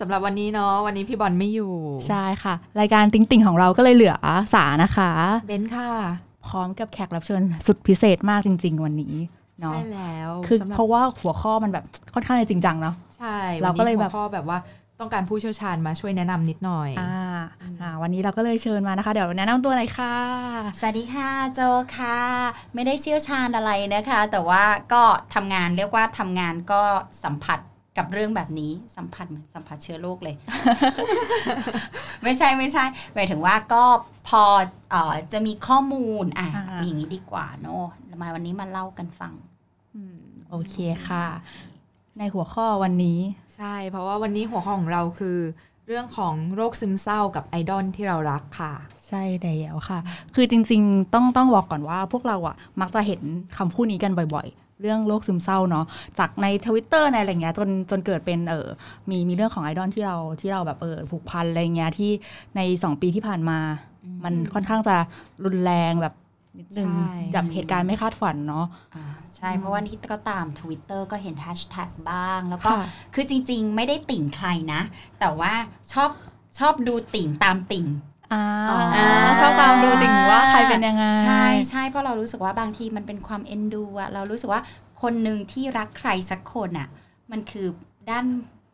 สำหรับวันนี้เนาะวันนี้พี่บอลไม่อยู่ ใช่ค่ะ รายการติ๊งติ่งของเราก็เลยเหลือสานะคะเบนค่ะ พร้อมกับแขกรับเชิญสุดพิเศษมากจริง ๆ วันนี้เนาะใช่แล้วคือสำหบเพราะว่าหัวข้อมันแบบค่อนข้างจะจริงจังเนาะใช่เราก็เลยวันนี้แบบหัวข้อแบบว่าต้องการผู้เชี่ยวชาญมาช่วยแนะนำนิดหน่อยอ่าอ่า วันนี้เราก็เลยเชิญมานะคะ เดี๋ยวแนะนำตัวหน่อยค่ะ สวัสดีค่ะ โจค่ะ ไม่ได้เชี่ยวชาญอะไรนะคะ แต่ว่าก็ทำงานเรียกว่าทำงานก็สัมผัส กับเรื่องแบบนี้สัมผัสเหมือนสัมผัสเชื้อโรคเลย ไม่ใช่ไม่ใช่หมายถึงว่าก็พอเอ่อจะมีข้อมูลอะอ่ามีมีอย่างนี้ดีกว่าเนอะมาวันนี้มาเล่ากันฟังโอเคค่ะ ในหัวข้อวันนี้ ใช่ เพราะว่าวันนี้หัวข้อของเราคือ เรื่องของโรคซึมเศร้ากับไอดอลที่เรารักค่ะ ใช่แล้วค่ะ คือจริง ๆ ต้องต้องบอกก่อนว่าพวกเราอะมักจะเห็นคำพูดนี้กันบ่อยๆ เรื่องโรคซึมเศร้าเนาะจากในทวิตเตอร์ในอะไรเงี้ยจนจนเกิดเป็นเออมีมีเรื่องของไอดอลที่เราที่เราแบบเออผูกพันอะไรเงี้ยที่ในสองปีที่ผ่านมา มันค่อนข้างจะรุนแรงแบบนิดนึงใช่แบบเหตุการณ์ไม่คาดฝันเนาะอ่าใช่ เพราะว่านี่ก็ตาม Twitter ก็เห็นแฮชแท็กบ้าง แล้วก็ค่ะคือจริง ๆ ไม่ได้ติ่งใครนะ แต่ว่าชอบชอบดูติ่งตามติ่ง อ่าอ่าชอบตามดูติ่งว่าใครเป็นยังไง ใช่ใช่เพราะเรารู้สึกว่าบางทีมันเป็นความเอ็นดูอะเรารู้สึกว่าคนหนึ่งที่รักใครสักคนอะมันคือด้าน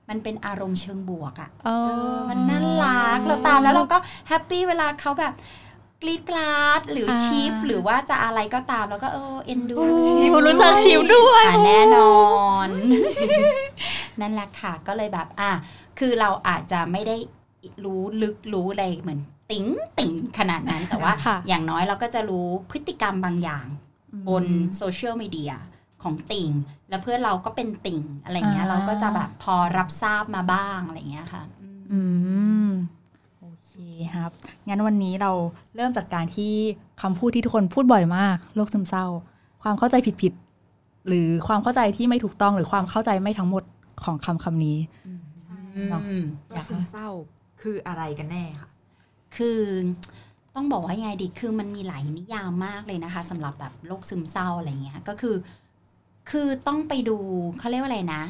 มันเป็นอารมณ์เชิงบวกอะเออมันน่ารักเราตามแล้วเราก็แฮปปี้เวลาเขาแบบกรี๊ดกร๊าดหรืออ่า ship หรือว่าจะอะไรก็ตามแล้วก็เออเอ็นดู ship รู้จัก ship ด้วยอะแน่นอน นั่นแหละค่ะก็เลยแบบอะคือเราอาจจะไม่ได้รู้ลึกรู้อะไรเหมือน ติ๋งติ๋งขนาดนั้นแต่ว่าค่ะอย่างน้อยเราก็จะรู้พฤติกรรมบางอย่าง บนโซเชียลมีเดียของติ่ง แล้วเพื่อนเราก็เป็นติ่งอะไรเงี้ยอ่าเราก็จะแบบพอรับทราบมาบ้างอะไรเงี้ยค่ะอืมอืมโอเคครับ งั้นวันนี้เราเริ่มจากการที่คำพูดที่ทุกคนพูดบ่อยมากโรคซึมเศร้า ความเข้าใจผิดๆหรือความเข้าใจที่ไม่ถูกต้องหรือความเข้าใจไม่ทั้งหมดของคำคำนี้เนาะอืมโรคซึมเศร้าคืออะไรกันแน่ค่ะ คือต้องบอกว่ายังไงดีคือมันมีหลายนิยามมากเลยนะคะสำหรับแบบโรคซึมเศร้าอะไรเงี้ยก็คือ คือต้องไปดูเขาเรียกว่าอะไรนะ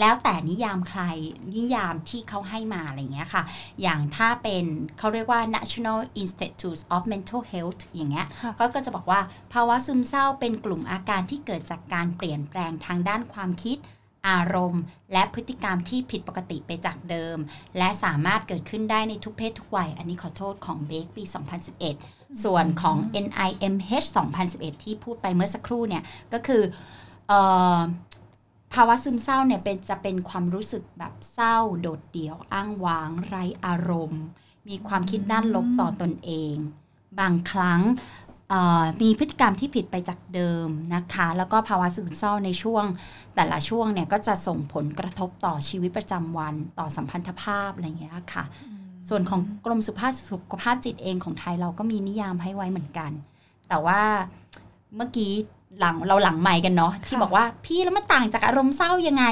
แล้วแต่นิยามใครนิยามที่เขาให้มาอะไรเงี้ยค่ะ อย่างถ้าเป็นเขาเรียกว่า National Institute of Mental Health อย่างเงี้ยค่ะก็ก็จะบอกว่าภาวะซึมเศร้าเป็นกลุ่มอาการที่เกิดจากการเปลี่ยนแปลงทางด้านความคิด อารมณ์ และพฤติกรรมที่ผิดปกติไปจากเดิม และสามารถเกิดขึ้นได้ในทุกเพศทุกวัย อันนี้ขอโทษของเบคปี 2011 ส่วนของ NIMH 2011 ที่พูดไปเมื่อสักครู่เนี่ยก็คืออภาวะซึมเศร้าเนี่ยเป็นจะเป็นความรู้สึกแบบเศร้า โดดเดี่ยว อ้างว้าง ไร้อารมณ์ มีความคิดด้านลบต่อตนเอง บางครั้ง มีพฤติกรรมที่ผิดไปจากเดิมนะคะ แล้วก็ภาวะซึมเศร้าในช่วง แต่ละช่วงเนี่ยก็จะส่งผลกระทบต่อชีวิตประจำวันต่อสัมพันธภาพอะไรอย่างเงี้ยค่ะ ส่วนของกรมสุขภาพสุขภาพจิตเองของไทยเราก็มีนิยามให้ไว้เหมือนกัน แต่ว่าเมื่อกี้ หลังเราหลังใหม่กันเนาะที่บอกว่าพี่แล้วมันต่างจากอารมณ์เศร้ายังไง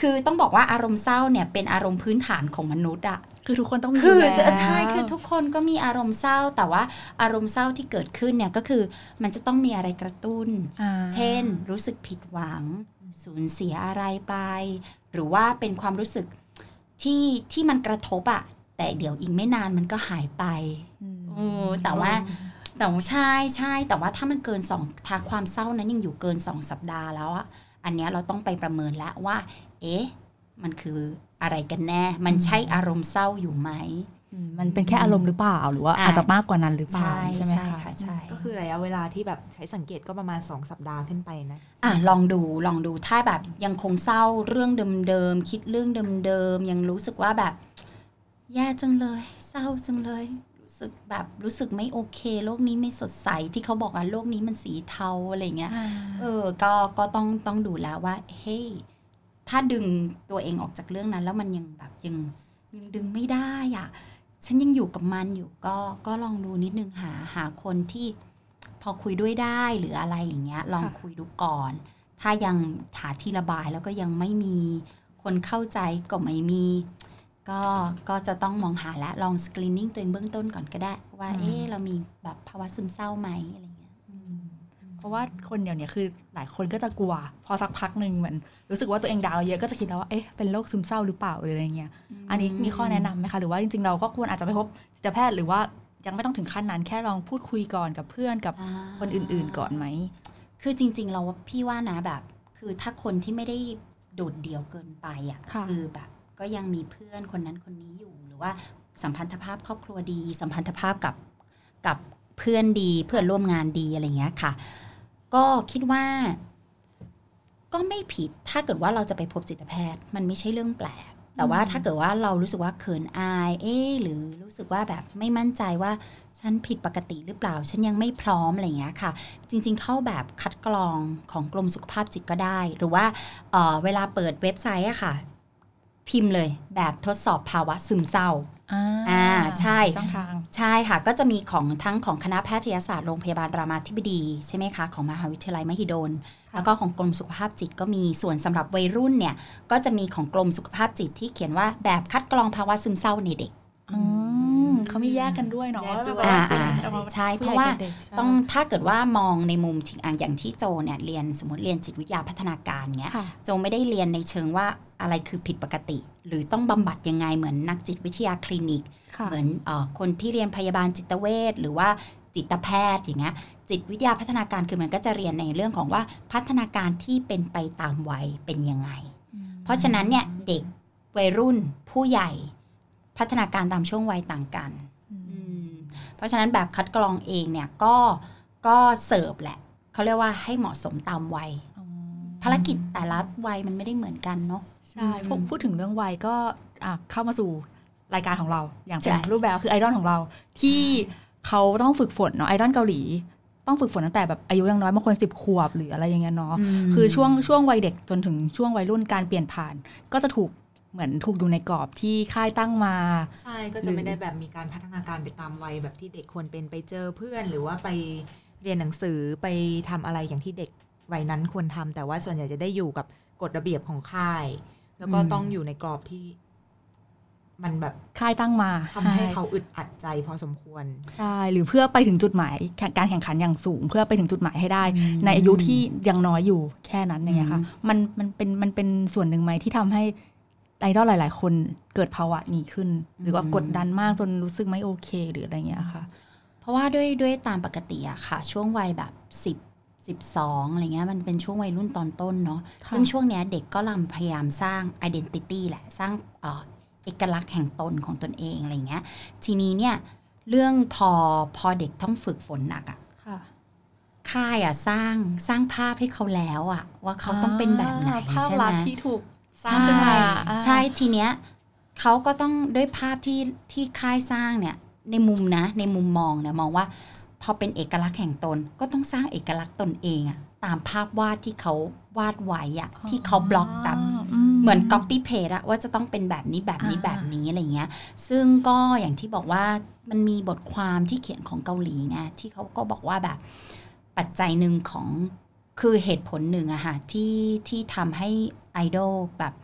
คือต้องบอกว่าอารมณ์เศร้าเนี่ยเป็นอารมณ์พื้นฐานของมนุษย์อะคือทุกคนต้องมีคืออยู่แล้วใช่คือทุกคนก็มีอารมณ์เศร้า แต่ว่าอารมณ์เศร้าที่เกิดขึ้นเนี่ยก็คือมันจะต้องมีอะไรกระตุ้นอ่าเช่น รู้สึกผิดหวัง สูญเสียอะไรไป หรือว่าเป็นความรู้สึกที่ที่มันกระทบอะแต่เดี๋ยวอีกไม่นานมันก็หายไปอืมเออแต่ว่า แต่ว่าใช่ใช่แต่ว่าถ้ามันเกินสองถ้าความเศร้านั้นยังอยู่เกินสองสัปดาห์แล้วอะอันเนี้ยเราต้องไปประเมินแล้วว่า เอ๊ะ มันคืออะไรกันแน่ มันใช่อารมณ์เศร้าอยู่ไหมอืมมันเป็นแค่อารมณ์หรือเปล่าหรือว่าอ่าอาจจะมากกว่านั้นหรือเปล่าใช่ใช่ไหมใช่คะค่ะใช่ก็คือระยะเวลาที่แบบใช้สังเกตก็ประมาณ 2 สัปดาห์ขึ้นไปนะอะลองดูลองดูถ้าแบบยังคงเศร้าเรื่องเดิมๆคิดเรื่องเดิมๆยังรู้สึกว่าแบบ แย่จังเลย เศร้าจังเลยรู้ สึกแบบรู้สึกไม่โอเค โลกนี้ไม่สดใสที่เขาบอกอะโลกนี้มันสีเทาอะไรเงี้ยเออก็ก็ต้องต้องดูแล้วว่าเฮ้ยถ้าดึงตัวเองออกจากเรื่องนั้น แล้วมันยังแบบยังยังดึงไม่ได้อะฉันยังอยู่กับมันอยู่ก็ก็ลองดูนิดนึงหาหาคนที่พอคุยด้วยได้หรืออะไรอย่างเงี้ย ลองคุยดูก่อน ถ้ายังหาที่ระบายแล้วก็ยังไม่มีคนเข้าใจก็ไม่มี ก็ก็จะต้องมองหาและลองสกรีนนิ่งตัวเองเบื้องต้นก่อนก็ได้ ว่าอืมเอ๊ะเรามีแบบภาวะซึมเศร้าไหมอะไรเงี้ยอืมเพราะว่าคนเดี๋ยวนี้คือหลายคนก็จะกลัว พอสักพักหนึ่งเหมือนรู้สึกว่าตัวเองดาวน์เยอะก็จะคิดแล้วว่าเอ๊ะเป็นโรคซึมเศร้าหรือเปล่าหรืออะไรเงี้ยอันนี้มีข้อแนะนำไหมคะหรือว่าจริงๆเราก็ควรอาจจะไปพบจิตแพทย์หรือว่ายังไม่ต้องถึงขั้นนั้นแค่ลองพูดคุยก่อนกับเพื่อนกับอ่าคนอื่น ๆ ก่อนไหมคือจริง ๆ เราว่าพี่ว่านะแบบ คือถ้าคนที่ไม่ได้โดดเดี่ยวเกินไปอะค่ะอแบบ ก็ยังมีเพื่อนคนนั้นคนนี้อยู่ หรือว่าสัมพันธภาพครอบครัวดี สัมพันธภาพกับกับเพื่อนดีเพื่อนร่วมงานดีอะไรเงี้ยค่ะ ก็คิดว่า ก็ไม่ผิดถ้าเกิดว่าเราจะไปพบจิตแพทย์ มันไม่ใช่เรื่องแปลก แต่ว่าถ้าเกิดว่าเรารู้สึกว่าเขินอาย เอ๊หรือรู้สึกว่าแบบไม่มั่นใจว่าฉันผิดปกติหรือเปล่า ฉันยังไม่พร้อมอะไรเงี้ยค่ะ จริง ๆ เข้าแบบคัดกรองของกรมสุขภาพจิตก็ได้ หรือว่าเอ่อเวลาเปิดเว็บไซต์อะค่ะ พิมพ์เลย แบบทดสอบภาวะซึมเศร้าอ่าใช่ช่องทางใช่ค่ะ ก็จะมีของทั้งของคณะแพทยศาสตร์โรงพยาบาลรามาธิบดีใช่ไหมคะของมหาวิทยาลัยมหิดลค่ะแล้วก็ของกรมสุขภาพจิตก็มีส่วนสำหรับวัยรุ่นเนี่ย ก็จะมีของกรมสุขภาพจิตที่เขียนว่าแบบคัดกรองภาวะซึมเศร้าในเด็กอืม เขามีแยกกันด้วยเนาะแยกด้วยว่าอ่าแบบอ่าว่าใช่เพผู้ราะใหญ่ว่ากับเด็กใช่ต้องถ้าเกิดว่ามองในมุมที่อะอย่างที่โจเนี่ยเรียนสมมติเรียนจิตวิทยาพัฒนาการเนี้ยค่ะโจไม่ได้เรียนในเชิงว่าอะไรคือผิดปกติ หรือต้องบำบัดยังไงเหมือนนักจิตวิทยาคลินิกค่ะเหมือนเออคนที่เรียนพยาบาลจิตเวชหรือว่าจิตแพทย์อย่างเงี้ยจิตวิทยาพัฒนาการคือมันก็จะเรียนในเรื่องของว่าพัฒนาการที่เป็นไปตามวัยเป็นยังไง เพราะฉะนั้นเนี่ยเด็กวัยรุ่นผู้ใหญ่ พัฒนาการตามช่วงวัยต่างกันอืมอืมเพราะฉะนั้นแบบคัดกรองเองเนี่ยก็ก็เสิร์ฟแหละเขาเรียกว่าให้เหมาะสมตามวัยภารกิจแต่ละวัยมันไม่ได้เหมือนกันเนาะใช่พูดพูดถึงเรื่องวัยก็อะเข้ามาสู่รายการของเรา อย่างเป็นใช่รูปแบบคือไอดอลของเรา ที่เขาต้องฝึกฝนเนาะไอดอลเกาหลี ต้องฝึกฝนตั้งแต่แบบอายุยังน้อยบางคนสิบขวบหรืออะไรอย่างเงี้ยเนาะมคือช่วงช่วงวัยเด็กจนถึงช่วงวัยรุ่นการเปลี่ยนผ่าน ก็จะถูก เหมือนถูกดูในกรอบที่ค่ายตั้งมา ใช่ก็จะไม่ได้แบบมีการพัฒนาการไปตามวัยแบบที่เด็กควรเป็นไปเจอเพื่อน หรือว่าไปเรียนหนังสือไปทำอะไรอย่างที่เด็กวัยนั้นควรทำแต่ว่าส่วนใหญ่จะได้อยู่กับกฎระเบียบของค่าย แล้วก็อืมต้องอยู่ในกรอบที่ มันแบบค่ายตั้งมาทำให้เขาอึดอัดใจพอสมควรใช่หรือเพื่อไปถึงจุดหมายแข่งการแข่งขันอย่างสูง เพื่อไปถึงจุดหมายให้ได้อืมในอายุที่ยังน้อยอยู่แค่นั้นอย่างเงี้ยค่ะอืมมันมันเป็นมันเป็นส่วนหนึ่งไหมที่ทำให้ ไอดอลหลาย ๆ คนเกิดภาวะนี้ขึ้น หรือว่ากดดันมากจนรู้สึกไม่โอเค หรืออะไรเงี้ยค่ะ เพราะว่าด้วยด้วยตามปกติอะค่ะ ช่วงวัยแบบสิบสิบสองอะไรเงี้ยมันเป็นช่วงวัยรุ่นตอนต้นเนาะค่ะซึ่งช่วงเนี้ยเด็กก็กำลังพยายามสร้าง identity แหละ สร้างเอ่อเอกลักษณ์แห่งตนของตนเองอะไรเงี้ย ทีนี้เนี่ย เรื่องพอพอเด็กต้องฝึกฝนหนักอะค่ะค่ายอะสร้างสร้างภาพให้เขาแล้วอะว่าเขาต้องเป็นแบบไหนภาพใช่ไหลัมกษณ์ที่ถูก สร้างใช่ขึ้นมาอ่าใช่ทีเนี้ยเขาก็ต้องด้วยภาพที่ที่ค่ายสร้างเนี่ยในมุมนะในมุมมองเนี่ยมองว่า พอเป็นเอกลักษณ์แห่งตนก็ต้องสร้างเอกลักษณ์ตนเองอะตามภาพวาดที่เขาวาดไว้อะที่เขาบล็อกแบบเหมือน copy paste อะว่าจะต้องเป็นแบบนี้แบบนี้อ่าแบบนี้อะไรเงี้ย ซึ่งก็อย่างที่บอกว่ามันมีบทความที่เขียนของเกาหลีไงที่เขาก็บอกว่าแบบปัจจัยหนึ่งของคือเหตุผลหนึ่งอะค่ะที่ที่ทำให้ ไอดอลแบบ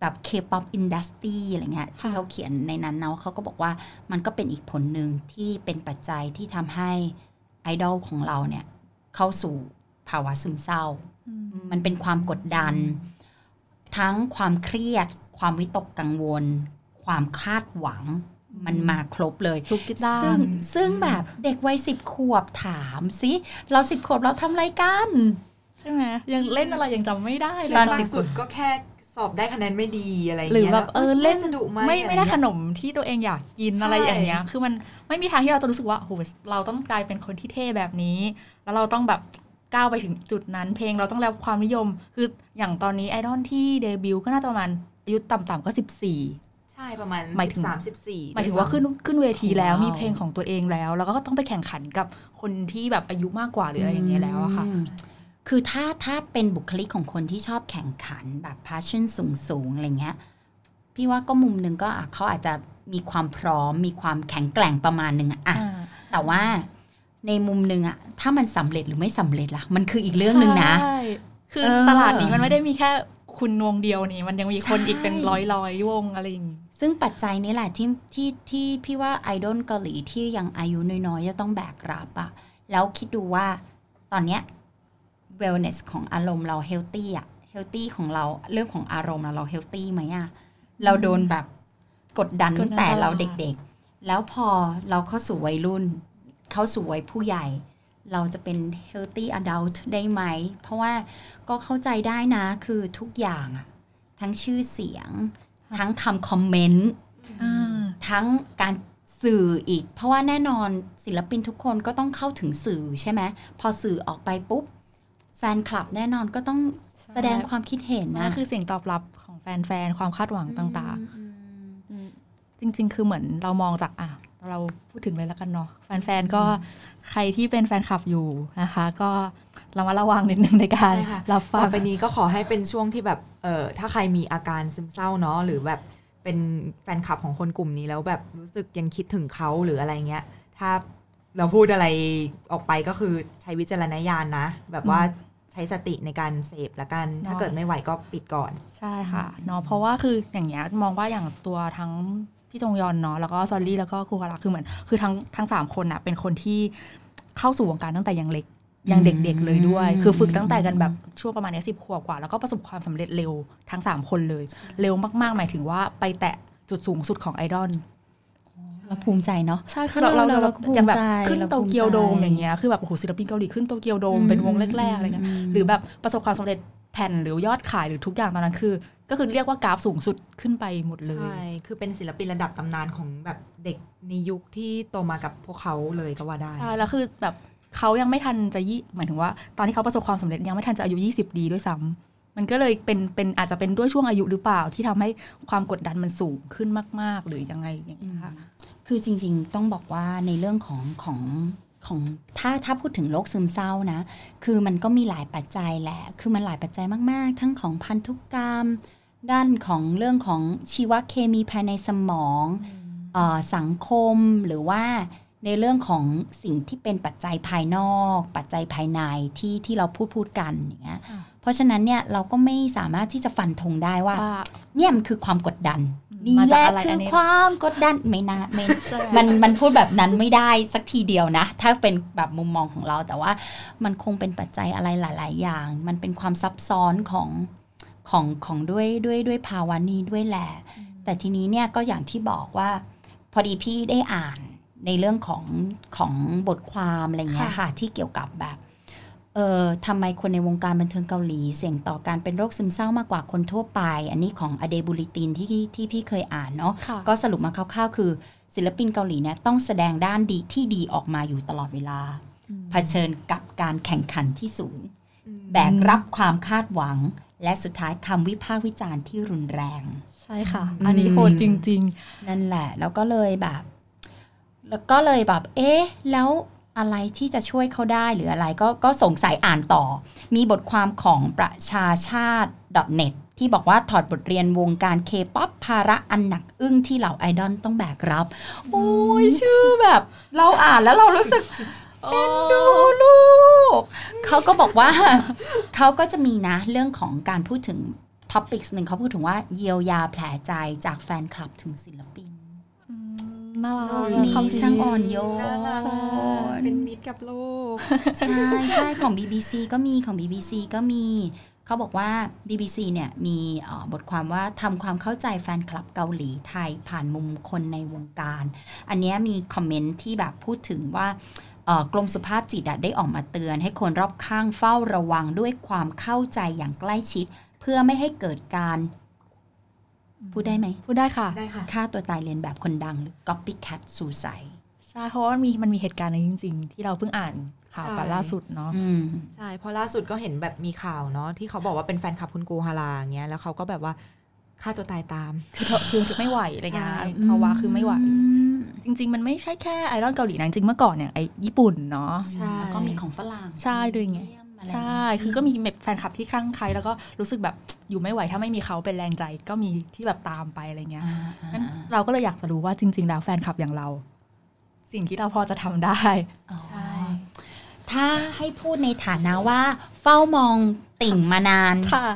แบบ K-pop industry อะไรเงี้ยที่เขาเขียนในนั้นเนาะเขาก็บอกว่ามันก็เป็นอีกผลหนึ่งที่เป็นปัจจัยที่ทำให้ไอดอลของเราเนี่ยเข้าสู่ภาวะซึมเศร้า มันเป็นความกดดัน ทั้งความเครียด ความวิตกกังวล ความคาดหวังมันมาครบเลยทุกด้าซึ่งนซึ่งแบบเด็กวัยสิบขวบถามสิ เราสิบขวบเราทำอะไรกัน ใช่ไหมยังเล่นอะไรยังจำไม่ได้เลยตอนบาสิบงสุดก็แค่สอบได้คะแนนไม่ดีอะไรอย่างหรือเงี้ยแบบเออเล่นจะดุไหมไม่อะรไม่ได้เงี้ยขนมที่ตัวเองอยากกินใช่อะไรอย่างเงี้ย คือมันไม่มีทางที่เราจะรู้สึกว่าโหเราต้องกลายเป็นคนที่เท่แบบนี้ แล้วเราต้องแบบก้าวไปถึงจุดนั้นเพลงเราต้องได้รับความนิยม คืออย่างตอนนี้ไอดอลที่เดบิวต์ก็น่าจะประมาณอายุต่ำๆก็ 14 ใช่ประมาณหมายสิถึบงสามสิบสี่หมายถึงว่าขึ้นขึ้นเวทีแล้วว้าวมีเพลงของตัวเองแล้ว แล้วก็ต้องไปแข่งขันกับคนที่แบบอายุมากกว่าหรืออะไรอย่างเงี้ยแล้วอะค่ะอืม คือถ้าถ้าเป็นบุคลิกของคนที่ชอบแข่งขันแบบ passion สูงสูงๆอะไรเงี้ยพพี่ว่าก็มุมหนึ่งก็อะเขาอาจจะมีความพร้อม มีความแข็งแกร่งประมาณหนึ่งอะอะอ่าแต่ว่าในมุมหนึ่งอะถ้ามันสำเร็จหรือไม่สำเร็จล่ะ มันคืออีกเรื่องหนึ่งนะใช่คือเออตลาดนี้มันไม่ได้มีแค่คุณวงเดียวนี่ มันยังมีคนใช่อีกเป็นร้อยร้อยๆวงอะไรอย่างงี้ซึ่งปัจจัยนี้แหละที่ที่ที่พี่ว่าไอดอลเกาหลีที่ยังอายุน้อยๆ จะต้องแบกรับอะแล้วคิดดูว่าตอนเนี้ย wellness ของอารมณ์เรา healthy อะ healthy ของเราเรื่องของอารมณ์เราเรา healthy ไหมอะเราโดนแบบกดดันกดดันตั้งแต่เราตลอดเด็กๆ แล้วพอเราเข้าสู่วัยรุ่น เข้าสู่วัยผู้ใหญ่ เราจะเป็น healthy adult ได้ไหม เพราะว่าก็เข้าใจได้นะคือทุกอย่างอะทั้งชื่อเสียง ทั้งคำคอมเมนต์อ่าทั้งการสื่ออีก เพราะว่าแน่นอนศิลปินทุกคนก็ต้องเข้าถึงสื่อใช่ไหมพอสื่อออกไปปุ๊บ แฟนคลับแน่นอนก็ต้องแสดงความคิดเห็นนั่นะนคือเสียงตอบรับของแฟนๆ ความคาดหวังต่างอืมๆจริง ๆ คือเหมือนเรามองจากอะเราพูดถึงเลยแล้วกันเนาะแฟนๆ ก็ใครที่เป็นแฟนคลับอยู่นะคะ ก็ระมัดระวังนิดนึงในการใช่ค่ะรับฟัต่องไปนี้ก็ขอให้เป็นช่วงที่แบบเออถ้าใครมีอาการซึมเศร้าเนาะหรือแบบเป็นแฟนคลับของคนกลุ่มนี้แล้วแบบรู้สึกยังคิดถึงเขาหรืออะไรเงี้ย ถ้าเราพูดอะไรออกไปก็คือใช้วิจารณญาณนะ แบบว่าใช้สติในการเสพละกัน ถ้าเกิดไม่ไหวก็ปิดก่อน ใช่ค่ะเนาะเพราะว่าคืออย่างเงี้ยมองว่าอย่างตัวทั้งพี่จงยอนเนาะแล้วก็ซอลลี่แล้วก็ครูฮาระคือเหมือนคือทั้งทั้งสามคนอะเป็นคนที่เข้าสู่วงการตั้งแต่ยังเล็กยังเด็กๆเลยด้วย คือฝึกตั้งแต่กันแบบช่วงประมาณเนี้สิบขวบกว่า แล้วก็ประสบความสำเร็จเร็วทั้งสามคนเลย เร็วมากๆ หมายถึงว่าไปแตะจุดสูงสุดของไอดอล เราภูมิใจเนาะใช่คือเราเราเราเราก็ภูมิอย่างแบบใจขึ้นเราโตภูมิเกียวโดมใจอย่างเงี้ยคือแบบโอ้โหศิลปินเกาหลีขึ้นโตเกียวโดมอืมเป็นวงแรกๆอะไรเงี้ยอืมหรือแบบประสบความสำเร็จแผ่นหรือยอดขายหรือทุกอย่างตอนนั้นคือ ก็คือเรียกว่ากราฟสูงสุดขึ้นไปหมดเลยใช่คือเป็นศิลปินระดับตำนานของแบบเด็กในยุคที่โตมากับพวกเขาเลยก็ว่าได้ใช่แล้วคือแบบเขายังไม่ทันจะยี่หมายถึงว่า ตอนที่เขาประสบความสำเร็จยังไม่ทันจะอายุ 20 ดีด้วยซ้ำมันก็เลยเป็นเป็นอาจจะเป็นด้วยช่วงอายุหรือเปล่าที่ทำให้ความกดดันมันสูงขึ้นมาก ๆ หรือยังไงอย่างเงี้ยค่ะ คือจริงๆ ต้องบอกว่าในเรื่องของของของถ้าถ้าพูดถึงโรคซึมเศร้านะ คือมันก็มีหลายปัจจัยแหละ คือมันหลายปัจจัยมากๆ ทั้งของพันธุกรรม ด้านของเรื่องของชีวเคมีภายในสมองเออสังคมหรือว่าในเรื่องของสิ่งที่เป็นปัจจัยภายนอก ปัจจัยภายในที่ที่เราพูดพูดกันอย่างเงี้ยอ่าเพ ราะฉะนั้นเนี่ยเราก็ไม่สามารถที่จะฟันธงได้ว่าว่าเนี่ยมันคือความกดดันอืมนี่มาแหจากละอะไรคือัอนนี้ความกดดันไม่น่าไม่มันมันพูดแบบนั้นไม่ได้สักทีเดียวนะ ถ้าเป็นแบบมุมมองของเราแต่ว่ามันคงเป็นปัจจัยอะไรหลาย ๆ อย่าง มันเป็นความซับซ้อนของของของด้วยด้วยด้วยภาวะนี้ด้วยแหละ แต่ทีนี้เนี่ยก็อย่างที่บอกว่า พอดีพี่ได้อ่านในเรื่องของของบทความอะไรเงี้ยค่ะค่ะที่เกี่ยวกับแบบ เออทำไมคนในวงการบันเทิงเกาหลี เสี่ยงต่อการเป็นโรคซึมเศร้ามากกว่าคนทั่วไป อันนี้ของอเดบูลิตินที่ที่พี่เคยอ่านเนาะค่ะก็สรุปมาคร่าวๆ คือศิลปินเกาหลีเนี่ยต้องแสดงด้านดีที่ดีออกมาอยู่ตลอดเวลาเผชิญกับการแข่งขันที่สูง แบกรับความคาดหวัง และสุดท้ายคำวิพากษ์วิจารณ์ที่รุนแรง ใช่ค่ะอืมอันนี้โหดจริงนั่นแหละ แล้วก็เลยแบบ แล้วก็เลยแบบ เอ๊ะ แล้ว อะไรที่จะช่วยเขาได้หรืออะไรก็ก็สงสัยอ่านต่อ มีบทความของประชาชาติ .net ที่บอกว่าถอดบทเรียนวงการเคป๊อปภาระอันหนักอึ้งที่เหล่าไอดอลต้องแบกรับ โอ้ยชื่อแบบ เราอ่านแล้วเรารู้สึกๆเอ็นดูลูก เขาก็บอกว่าเขาก็จะมีนะเรื่องของการพูดถึงท็อปิกหนึ่งเขาพูดถึงว่าเยียวยาแผลใจจากแฟนคลับถึงศิลปินอืม น่ารักนี้คำช่างอ่อนโยนน่ารักเป็นมิตรกับโลก ใช่ใช่ของ BBC ก็มีของ BBC ก็มี เขาบอกว่า BBC เนี่ยมีเอ่อบทความว่าทำความเข้าใจแฟนคลับเกาหลีไทยผ่านมุมคนในวงการ อันเนี้ยมีคอมเมนต์ที่แบบพูดถึงว่าเอ่อกรมสุภาพจิตอะได้ออกมาเตือน ให้คนรอบข้างเฝ้าระวังด้วยความเข้าใจอย่างใกล้ชิด เพื่อไม่ให้เกิดการ พูดได้ไหมพูดได้ค่ะได้ค่ะฆ่าตัวตายเรียนแบบคนดังหรือ copycat suicide ใช่เพราะว่ามันมีมันมีเหตุการณ์นี้จริง ๆ ที่เราเพิ่งอ่านข่าวไปใช่ล่าสุดเนาะอืมใช่เพราะล่าสุดก็เห็นแบบมีข่าวเนาะที่เขาบอกว่าเป็นแฟนคลับคุณกูฮาราอย่างเงี้ยแล้วเขาก็แบบว่าฆ่าตัวตายตาม คือเธอคือคือไม่ไหวอะไรเงี้ยใช่ภาวะคือไม่ไหว จริง ๆ มันไม่ใช่แค่ไอดอลเกาหลีนะจริงๆเมื่อก่อนเนี่ยไอญี่ปุ่นเนาะใช่แล้วก็มีของฝรั่งใช่ด้วยไงเยี่ยมอะไร ใช่คือก็มีแฟนคลับที่คลั่งไคล้แล้วก็รู้สึกแบบอยู่ไม่ไหวถ้าไม่มีเขาเป็นแรงใจก็มีที่แบบตามไปอะไรเงี้ยอ่าอ่างั้นเราก็เลยอยากจะรู้ว่าจริง ๆ แล้วแฟนคลับอย่างเรา สิ่งที่เราพอจะทำได้อ๋อถ้าให้พูดในฐานะว่า เฝ้ามองติ่งมานานค่ะ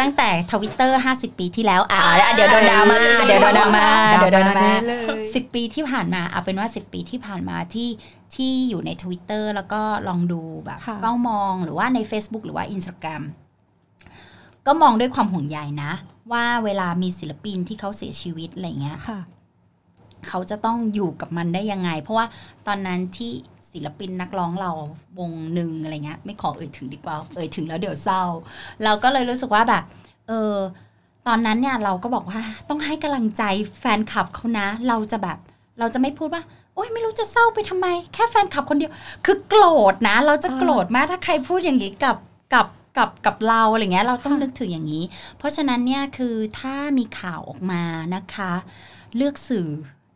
ตั้งแต่ทวิตเตอร์50 ปีที่แล้ว อ่าเดี๋ยวโดนดราม่าเดี๋ยวโดนดราม่าเดี๋ยวโดนดราม่า เลยสิบปีที่ผ่านมาเอาเป็นว่า 10 ปีที่ผ่านมาที่ที่อยู่ใน Twitter แล้วก็ลองดูแบบค่ะเฝ้ามองหรือว่าใน Facebook หรือว่า Instagram ก็มองด้วยความห่วงใยนะ ว่าเวลามีศิลปินที่เขาเสียชีวิตอะไรเงี้ยค่ะเขาจะต้องอยู่กับมันได้ยังไง เพราะว่าตอนนั้นที่ศิลปินนักร้องเราวงหนึ่งอะไรเงี้ย ไม่ขอเอ่ยถึงดีกว่า เอ่ยถึงแล้วเดี๋ยวเศร้า เราก็เลยรู้สึกว่าแบบ เออ ตอนนั้นเนี่ยเราก็บอกว่าต้องให้กำลังใจแฟนคลับเขานะ เราจะแบบเราจะไม่พูดว่า โอ๊ยไม่รู้จะเศร้าไปทำไม แค่แฟนคลับคนเดียว คือโกรธนะ เราจะโกรธมากถ้าใครพูดอย่างนี้กับกับกับกับเราอะไรเงี้ยเราต้องนึกถึงอย่างนี้ เพราะฉะนั้นเนี่ยคือถ้ามีข่าวออกมานะคะ เลือกสื่อ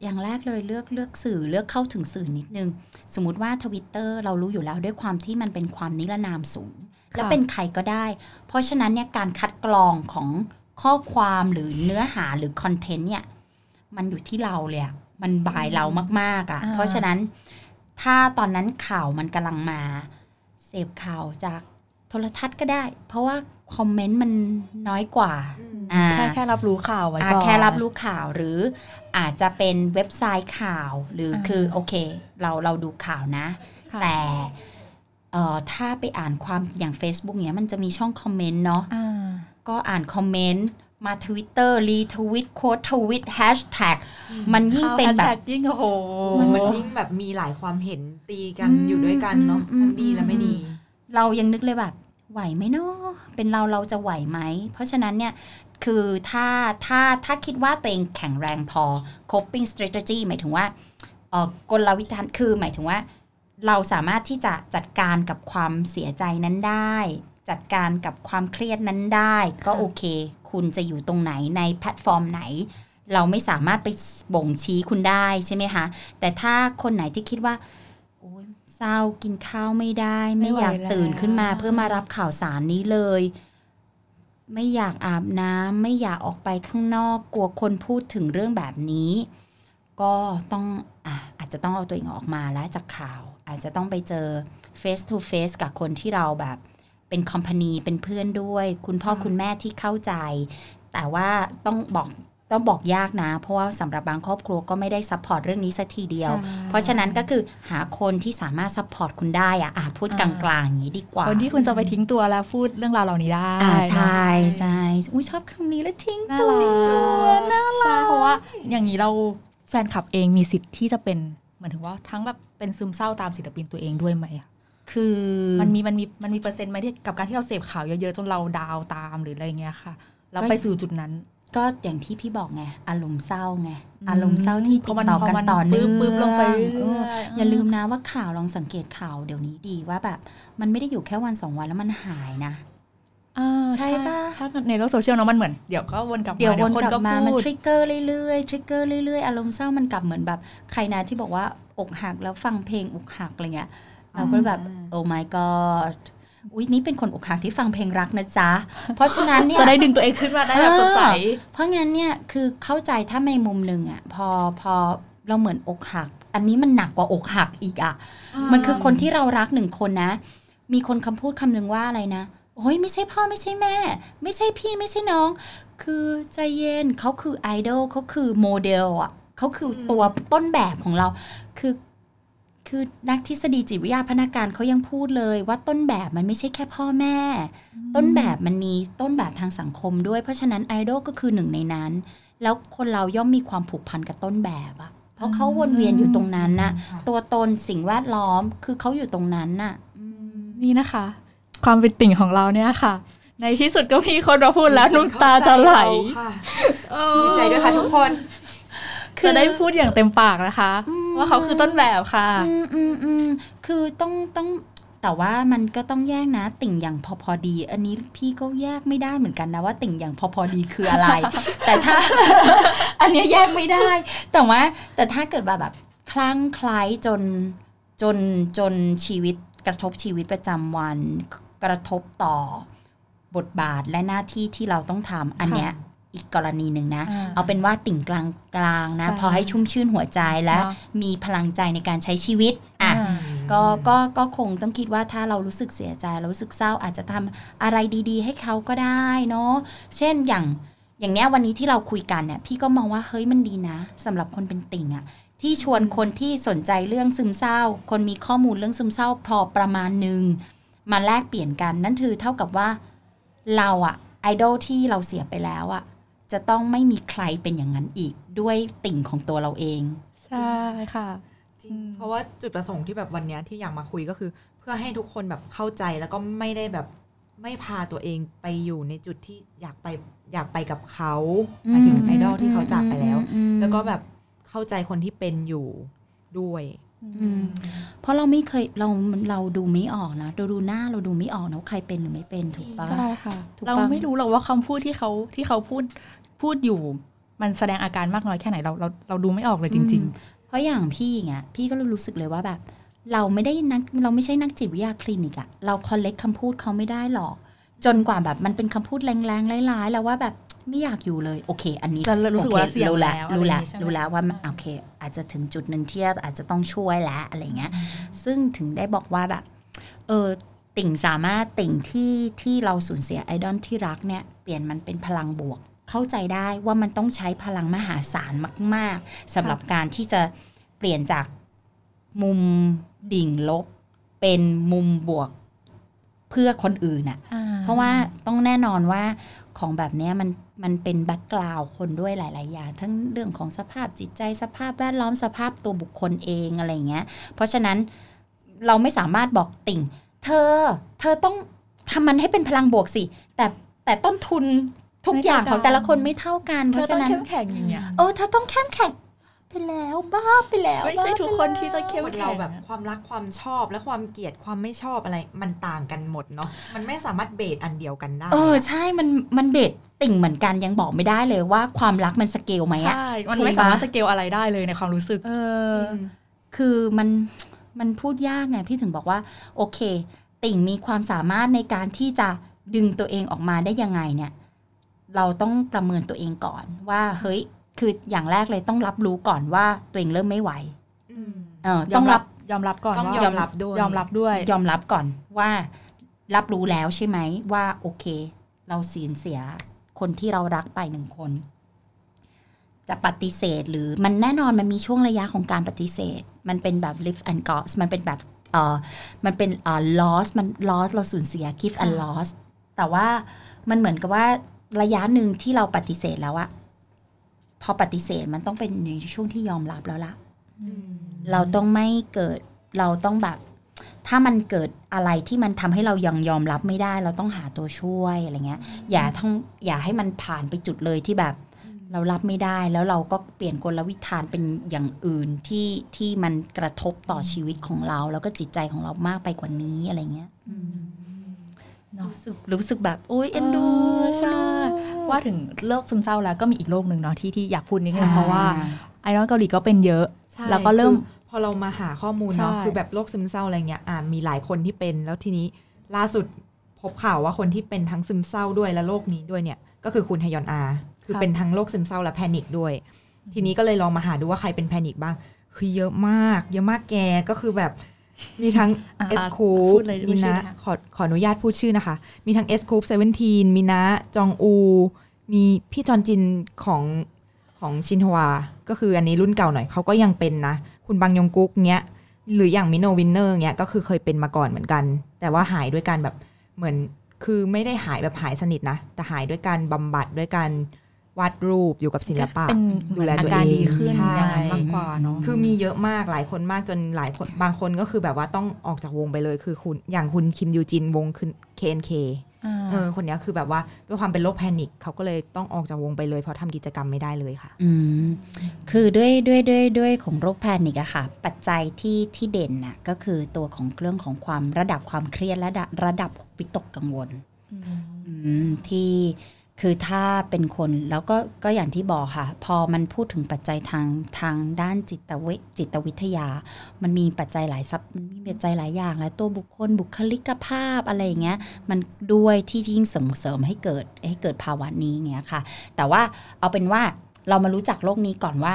อย่างแรกเลยเลือกเลือกสื่อเลือกเข้าถึงสื่อนิดนึง สมมติว่าทวิตเตอร์เรารู้อยู่แล้วด้วยความที่มันเป็นความนิรนามสูง และเป็นใครก็ได้ เพราะฉะนั้นเนี่ยการคัดกรองของ ข้อความหรือเนื้อหาหรือคอนเทนต์เนี่ย มันอยู่ที่เราเลยอะมันบายเรามากๆอะ่ะอ่าเพราะฉะนั้นถ้าตอนนั้นข่าวมันกำลังมา เสพข่าวจากโทรทัศน์ก็ได้ เพราะว่าคอมเมนต์มันน้อยกว่าอ่าแค่แค่รับรู้ข่าวไว้อะก่อนแค่รับรู้ข่าวหรืออาจจะเป็นเว็บไซต์ข่าวหรืออาคือโอเค เราเราดูข่าวนะค่ะแต่เอ่อถ้าไปอ่านความอย่าง Facebook เนี้ยมันจะมีช่องคอมเมนต์เนาะอ่า ก็อ่านคอมเมนต์มา Twitter retweet quote tweet hashtag มันยิ่งเป็นแบบข้า hashtag ยิ่งโอ้โหมันมันยิ่งแบบมีหลายความเห็นตีกันอืมอยู่ด้วยกันเนาะอืมทั้งดีและไม่ดี เรายังนึกเลยแบบไหวไหมเนาะเป็นเราเราจะไหวไหม เพราะฉะนั้นเนี่ย คือถ้าถ้าถ้าคิดว่าตัวเองแข็งแรงพอ coping strategy หมายถึงว่าเออกลวิธีคือหมายถึงว่า เราสามารถที่จะจัดการกับความเสียใจนั้นได้ จัดการกับความเครียดนั้นได้ ก็โอเค คุณจะอยู่ตรงไหนในแพลตฟอร์มไหน เราไม่สามารถไปบ่งชี้คุณได้ใช่ไหมคะ แต่ถ้าคนไหนที่คิดว่าโอ๊ยเศร้ากินข้าวไม่ได้ ไม่ไม่ไหวอยากตื่นขึ้นมาแล้วเพื่อมารับข่าวสารนี้เลย ไม่อยากอาบน้ำไม่อยากออกไปข้างนอก กลัวคนพูดถึงเรื่องแบบนี้ ก็ต้องอะอาจจะต้องเอาตัวเองออกมาแล้วจากข่าว อาจจะต้องไปเจอ face to face กับคนที่เราแบบ เป็นคอมพานีเป็นเพื่อนด้วย คุณพ่อคุณแม่ที่เข้าใจ แต่ว่าต้องบอกต้องบอกยากนะ เพราะว่าสำหรับบางครอบครัวก็ไม่ได้ support เรื่องนี้สักทีเดียวใช่เพราะฉะนั้นก็คือหาคนที่สามารถ support คุณได้อะอะพูดกลางๆอย่างนี้ดีกว่า คนที่คุณจะไปทิ้งตัวแล้วพูดเรื่องราวเหล่านี้ได้อ่าใช่ใช่อุ้ยชอบคำนี้แล้วทิ้งตัวน่ารักใช่เพราะว่าอย่างนี้เราแฟนคลับเองมีสิทธิ์ที่จะเป็นเหมือนถึงว่าทั้งแบบเป็นซึมเศร้าตามศิลปินตัวเองด้วยไหมอะ คือมันมีมันมีมันมีเปอร์เซ็นต์ไหมที่กับการที่เราเสพข่าวเยอะๆจนเรา down ตามหรืออะไรอย่างเงี้ยค่ะเราไปสู่จุดนั้น ก็อย่างที่พี่บอกไงอารมณ์เศร้าไงอารมณ์เศร้าที่พอติดมันต่อกันพอมันต่อเนื่องปึ๊บๆลงไปเรื่อยๆเอออย่าลืมนะว่าข่าวลองสังเกตข่าวเดี๋ยวนี้ดีว่าแบบ มันไม่ได้อยู่แค่วันสองวันแล้วมันหายนะอ่าใช่ปะถ้าในโลกโซเชียลเนาะมันเหมือนเดี๋ยวก็วนกลับมาเดี๋ยววนคนกลับมามันพูด trigger เรื่อยๆ trigger เรื่อยๆอารมณ์เศร้ามันกลับเหมือนแบบใครนะที่บอกว่าอกหักแล้วฟังเพลงอกหักอะไรเงี้ย เราก็แบบ oh my god อุ๊ยนี่เป็นคนอกหักที่ฟังเพลงรักนะจ๊ะ เพราะฉะนั้นเนี่ยจะได้ดึงตัวเองขึ้นมาได้แบบสดใส เพราะงั้นเนี่ยคือเข้าใจถ้าในมุมหนึ่งอะพอพอเราเหมือนอกหัก อันนี้มันหนักกว่าอกหักอีกอะมันคือคนที่เรารักหนึ่งคนนะ มีคนคำพูดคำหนึ่งว่าอะไรนะโอ้ยไม่ใช่พ่อไม่ใช่แม่ ไม่ใช่พี่ไม่ใช่น้อง คือใจเย็นเขาคือไอดอลเขาคือโมเดลอะเขาคือตัวต้นแบบของเรา คือ คือนักทฤษฎีจิตวิทยาพนักงานเขายังพูดเลย ว่าต้นแบบมันไม่ใช่แค่พ่อแม่ ต้นแบบมันมีต้นแบบทางสังคมด้วยเพราะฉะนั้นไอดอลก็คือหนึ่งในนั้น แล้วคนเราย่อมมีความผูกพันกับต้นแบบอะเพราะเขาวนเวียนอยู่ตรงนั้นน่ะค่ะตัวตนสิ่งแวดล้อมคือเขาอยู่ตรงนั้นน่ะอืมนี่นะคะ ความเป็นติ่งของเราเนี่ยค่ะ ในที่สุดก็มีคนมาพูดแล้วน้ำตาจะไหลเข้าใจเราค่ะดีใจด้วยค่ะทุกคน จะได้พูดอย่างเต็มปากนะคะอืมว่าเขาคือต้นแบบค่ะ อืมอืมอืมคือต้องต้องแต่ว่ามันก็ต้องแยกนะ ติ่งอย่างพอพอดี อันนี้พี่ก็แยกไม่ได้เหมือนกันนะว่าติ่งอย่างพอพอดีคืออะไร แต่ถ้า อันเนี้ยแยกไม่ได้ แต่ว่า แต่ถ้าเกิดแบบแบบคลั่งไคล้จนจนจนชีวิตกระทบชีวิตประจำวัน กระทบต่อบทบาทและหน้าที่ที่เราต้องทำอันเนี้ย อีกกรณีหนึ่งนะอ่าเอาเป็นว่าติ่งกลางกลางๆนะใช่พอให้ชุ่มชื่นหัวใจและเนอะมีพลังใจในการใช้ชีวิตอะอ่าก็ก็ก็คงต้องคิดว่าถ้าเรารู้สึกเสียใจเรารู้สึกเศร้าอาจจะทำอะไรดีๆ ให้เขาก็ได้เนาะเช่นอย่างอย่างเนี้ยวันนี้ที่เราคุยกันเนี่ยพี่ก็มองว่าเฮ้ยมันดีนะสำหรับคนเป็นติ่งอะที่ชวนคนที่สนใจเรื่องซึมเศร้า คนมีข้อมูลเรื่องซึมเศร้า พอประมาณหนึ่งมาแลกเปลี่ยนกันนั่นคือเท่ากับว่าเราอะไอดอลที่เราเสียไปแล้วอะ จะต้องไม่มีใครเป็นอย่างนั้นอีกด้วยติ่งของตัวเราเอง ใช่ค่ะจริงเพราะว่าจุดประสงค์ที่แบบวันเนี้ยที่อยากมาคุยก็คือ เพื่อให้ทุกคนแบบเข้าใจแล้วก็ไม่ได้แบบไม่พาตัวเองไปอยู่ในจุดที่อยากไปอยากไปกับเขาหมายถึงไอดอลที่เขาจากไปแล้วอืมแล้วก็แบบเข้าใจคนที่เป็นอยู่ด้วยอืมเพราะเราไม่เคยเราเราดูไม่ออกนะเราดูหน้าเราดูไม่ออกนะว่าใครเป็นหรือไม่เป็นถูกปะใช่ค่ะถูกปะเราไม่รู้หรอกว่าคำพูดที่เขาที่เขาพูด พูดอยู่มันแสดงอาการมากน้อยแค่ไหนเราเราเราดูไม่ออกเลยจริงเพราะอย่างพี่อย่างเงี้ยพี่ก็รู้สึกเลยว่าแบบ เราไม่ได้นักเราไม่ใช่นักจิตวิทยาคลินิกอะเราคอลเลกคำพูดเขาไม่ได้หรอก จนกว่าแบบมันเป็นคำพูดแรงๆร้ายๆ แล้วว่าแบบไม่อยากอยู่เลยโอเค อันนี้เรารู้สึกว่าโอคเสี่ยงรู้แล้วแล้วรู้แล้วอะไรอย่างงี้ใช่ไหมรู้แล้วว่ามันโอเค อาจจะถึงจุดหนึ่งที่อาจจะต้องช่วยแล้วอะไรเงี้ย ซึ่งถึงได้บอกว่าแบบเออติ่งสามารถติ่งที่ที่เราสูญเสียไอดอลที่รักเนี่ย เปลี่ยนมันเป็นพลังบวก เข้าใจได้ว่ามันต้องใช้พลังมหาศาลมาก ๆสำหรับการที่จะเปลี่ยนจากมุมดิ่งลบ เป็นมุมบวกเพื่อคนอื่นอะๆอ่เพราะว่าต้องแน่นอนว่าของแบบเนี้ยมันมันเป็นแบ็กกราวคนด้วยหลาย ๆ อย่าง ทั้งเรื่องของสภาพจิตใจสภาพแวดล้อมสภาพตัวบุคคลเองอะไรอย่างเงี้ย เพราะฉะนั้นเราไม่สามารถบอกติ่ง เธอ เธอต้องทำมันให้เป็นพลังบวกสิ แต่แต่ต้นทุน ทุกอย่างของแต่ละคนไม่เท่ากัน เพเธอราะต้อฉะงนั้นเข้มแข็งอย่างเงี้ยเออเธอต้องเข้มแข็งไปแล้วบ้าไปแล้วไม่ใช่บ้าทุกไปคนแล้วที่จะเข้มคนแข็เรางแบบความรักความชอบและความเกลียดความไม่ชอบอะไร มันต่างกันหมดเนาะมันไม่สามารถ base อันเดียวกันได้ เออใช่มันมัน base ติ่งเหมือนกันยังบอกไม่ได้เลยว่าความรักมันสเกลไหมอะใช่มันถูกไม่สามารถปะสเกลอะไรได้เลยในความรู้สึกเอจริงคือมันมันพูดยากไงพี่ถึงบอกว่า โอเค ติ่งมีความสามารถในการที่จะดึงตัวเองออกมาได้ยังไงเนี่ย เราต้องประเมินตัวเองก่อน ว่าเฮ้ยคืออย่างแรกเลยต้องรับรู้ก่อนว่าตัวเองเริ่มไม่ไหวอืมเออต้องรับยอมรับก่อนต้องว่ายอมรับด้วยยอมรับด้วย ยอมรับก่อนว่า รับรู้แล้วใช่ไหมว่าโอเค เราสูญเสียคนที่เรารักไปหนึ่งคน จะปฏิเสธหรือมันแน่นอนมันมีช่วงระยะของการปฏิเสธ มันเป็นแบบ live and g o s มันเป็นแบบเออมันเป็นเอ่อ loss มัน loss เราสูญเสีย give and ค่ะ loss แต่ว่ามันเหมือนกับว่า ระยะหนึ่งที่เราปฏิเสธแล้วอะพอปฏิเสธมันต้องเป็นในช่วงที่ยอมรับแล้วล่ะอืมเราต้องไม่เกิดเราต้องแบบ ถ้ามันเกิดอะไรที่มันทำให้เรายังยอมรับไม่ได้ เราต้องหาตัวช่วยอะไรเงี้ย อย่าทั้งอย่าให้มันผ่านไปจุดเลยที่แบบ เรารับไม่ได้แล้วเราก็เปลี่ยนกลวิธานเป็นอย่างอื่นที่ที่มันกระทบต่อชีวิตของเรา แล้วก็จิตใจของเรามากไปกว่านี้อะไรเงี้ยอืม เนอะรู้สึกรู้สึกแบบโอ้ยเอ็นดูเออใช่ว่าถึงโรคซึมเศร้าแล้วก็มีอีกโรคหนึ่งเนาะที่ที่อยากพูดนิดนึงเพราะว่าไอดอลเกาหลีก็เป็นเยอะใช่แล้วก็เริ่มคือพอเรามาหาข้อมูลเนาะใช่คือแบบโรคซึมเศร้าอะไรเงี้ยอ่ามีหลายคนที่เป็นแล้วทีนี้ล่าสุดพบข่าวว่าคนที่เป็นทั้งซึมเศร้าด้วยและโรคนี้ด้วยเนี่ย ก็คือคุณฮยอนอา คือเป็นทั้งโรคซึมเศร้าและแพนิคด้วย ทีนี้ก็เลยลองมาหาดูว่าใครเป็นแพนิคบ้าง คือเยอะมาก เยอะมากแกก็คือแบบ มีทั้งอะเอสอะคูพูดเลยมีพูดชื่อนะนะคะขอขออนุญาตพูดชื่อนะคะ มีทั้ง S.Coups Seventeen มีนะจองอู มีพี่จอนจินของของชินฮวา ก็คืออันนี้รุ่นเก่าหน่อยเขาก็ยังเป็นนะ คุณบังยงกุ๊กเนี้ย หรืออย่าง Mino Winner เนี้ยก็คือเคยเป็นมาก่อนเหมือนกัน แต่ว่าหายด้วยการแบบเหมือนคือไม่ได้หายแบบหายสนิทนะ แต่หายด้วยการบำบัดด้วยการ วาดรูปอยู่กับศิลปะเป็นดูแลตัวอาการเองดีขึ้นใช่อย่างนั้นมากกว่าเนาะคือมีเยอะมากหลายคนมากจนหลายคนบางคนก็คือแบบว่าต้องออกจากวงไปเลยคือคุณอย่างคุณคิมยูจินวงคือ KNK เออคนเนี้ยคือแบบว่าด้วยความเป็นโรคแพนิคเขาก็เลยต้องออกจากวงไปเลยเพราะทำกิจกรรมไม่ได้เลยค่ะ อืมคือด้วยด้วยด้วยด้วยของโรคแพนิกอะค่ะ ปัจจัยที่ที่เด่นน่ะก็คือตัวของเรื่องของความระดับความเครียดและระดับระดับวิตกกังวลอืมที่ คือถ้าเป็นคนแล้วก็ก็อย่างที่บอกค่ะ พอมันพูดถึงปัจจัยทางทางด้านจิตวิจิตวิทยา มันมีปัจจัยหลายซับมันมีปัจจัยหลายอย่างและตัวบุคคลบุคลิกภาพอะไรอย่างเงี้ยมันด้วยที่ยิ่งเสริมเสริมให้เกิดให้เกิดภาวะนี้อย่างเงี้ยค่ะ แต่ว่าเอาเป็นว่าเรามารู้จักโรคนี้ก่อนว่า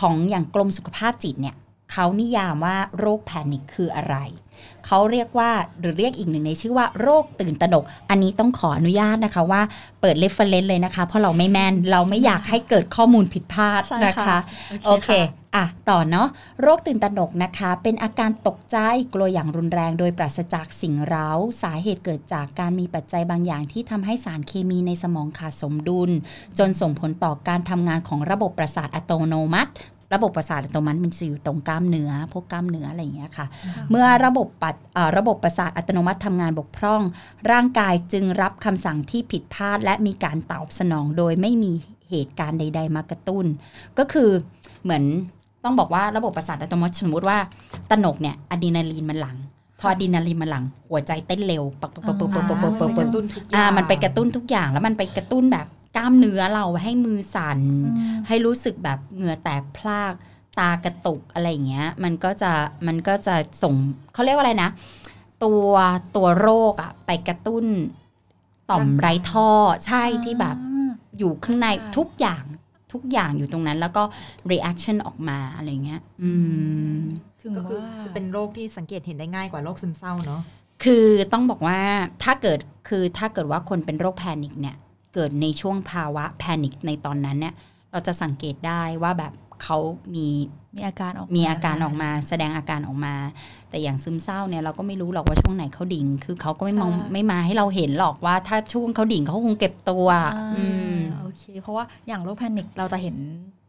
ของอย่างกรมสุขภาพจิตเนี่ย เขานิยามว่าโรคแพนิคคืออะไร เขาเรียกว่าหรือเรียกอีกหนึ่งในชื่อว่าโรคตื่นตระหนก อันนี้ต้องขออนุญาตนะคะว่าเปิด reference เลยนะคะ เพราะเราไม่แม่นเราไม่อยากให้เกิดข้อมูลผิดพลาดใช่นะคะค่ะโอเคอะต่อเนาะโรคตื่นตระหนกนะคะ เป็นอาการตกใจกลัวอย่างรุนแรงโดยปราศจากสิ่งเร้า สาเหตุเกิดจากการมีปัจจัยบางอย่างที่ทำให้สารเคมีในสมองขาดสมดุล จนส่งผลต่อการทำงานของระบบประสาทอัตโนมัติ ระบบประสาทอัตโนมัติมันจะอยู่ตรงกล้ามเนื้อพวกกล้ามเนื้ออะไรอย่างเงี้ยค่ะ เมื่อระบบปัดเอ่อระบบประสาทอัตโนมัติทำงานบกพร่อง ร่างกายจึงรับคำสั่งที่ผิดพลาด และมีการตอบสนองโดยไม่มีเหตุการณ์ใด ๆ มากระตุ้น ก็คือเหมือนต้องบอกว่าระบบประสาทอัตโนมัติสมมติว่าตระหนกเนี่ยอะดรีนาลีนมันหลังพออะดรีนาลีนมันหลังหัวใจเต้นเร็วปักปักปักปักปักปักปักปักมัปันกกระตุ้นทุกอย่าอ่างมันไปกระตุ้นทุกอย่างแล้วมันไปกระตุ้นแบบ กล้ามเนื้อเราให้มือสั่นให้รู้สึกแบบเหงื่อแตกพลากตากระตุกอะไรอย่างเงี้ย มันก็จะมันก็จะส่งเขาเรียกว่าอะไรนะ ตัวตัวโรคอะไปกระตุ้นต่อมไรท่อใช่ที่แบบอยู่ข้างในค่ะทุกอย่างทุกอย่างอยู่ตรงนั้น แล้วก็ reaction ออกมาอะไรเงี้ย อืมถึงก็คือว่าจะเป็นโรคที่สังเกตเห็นได้ง่ายกว่าโรคซึมเศร้าเนาะคือต้องบอกว่าถ้าเกิดคือถ้าเกิดว่าคนเป็นโรคแพนิคเนี่ย เกิดในช่วงภาวะแพนิคในตอนนั้นเนี่ยเราจะสังเกตได้ว่าแบบเขามีมีอาการออกมีอาการออกมา แสดงอาการออกมา แต่อย่างซึมเศร้าเนี่ยเราก็ไม่รู้หรอกว่าช่วงไหนเขาดิ่ง คือเขาก็ไม่มองไม่มาให้เราเห็นหรอกว่า ถ้าช่วงเขาดิ่งเขาคงเก็บตัวอ่าอืมโอเค เพราะว่าอย่างโรคแพนิคเราจะเห็น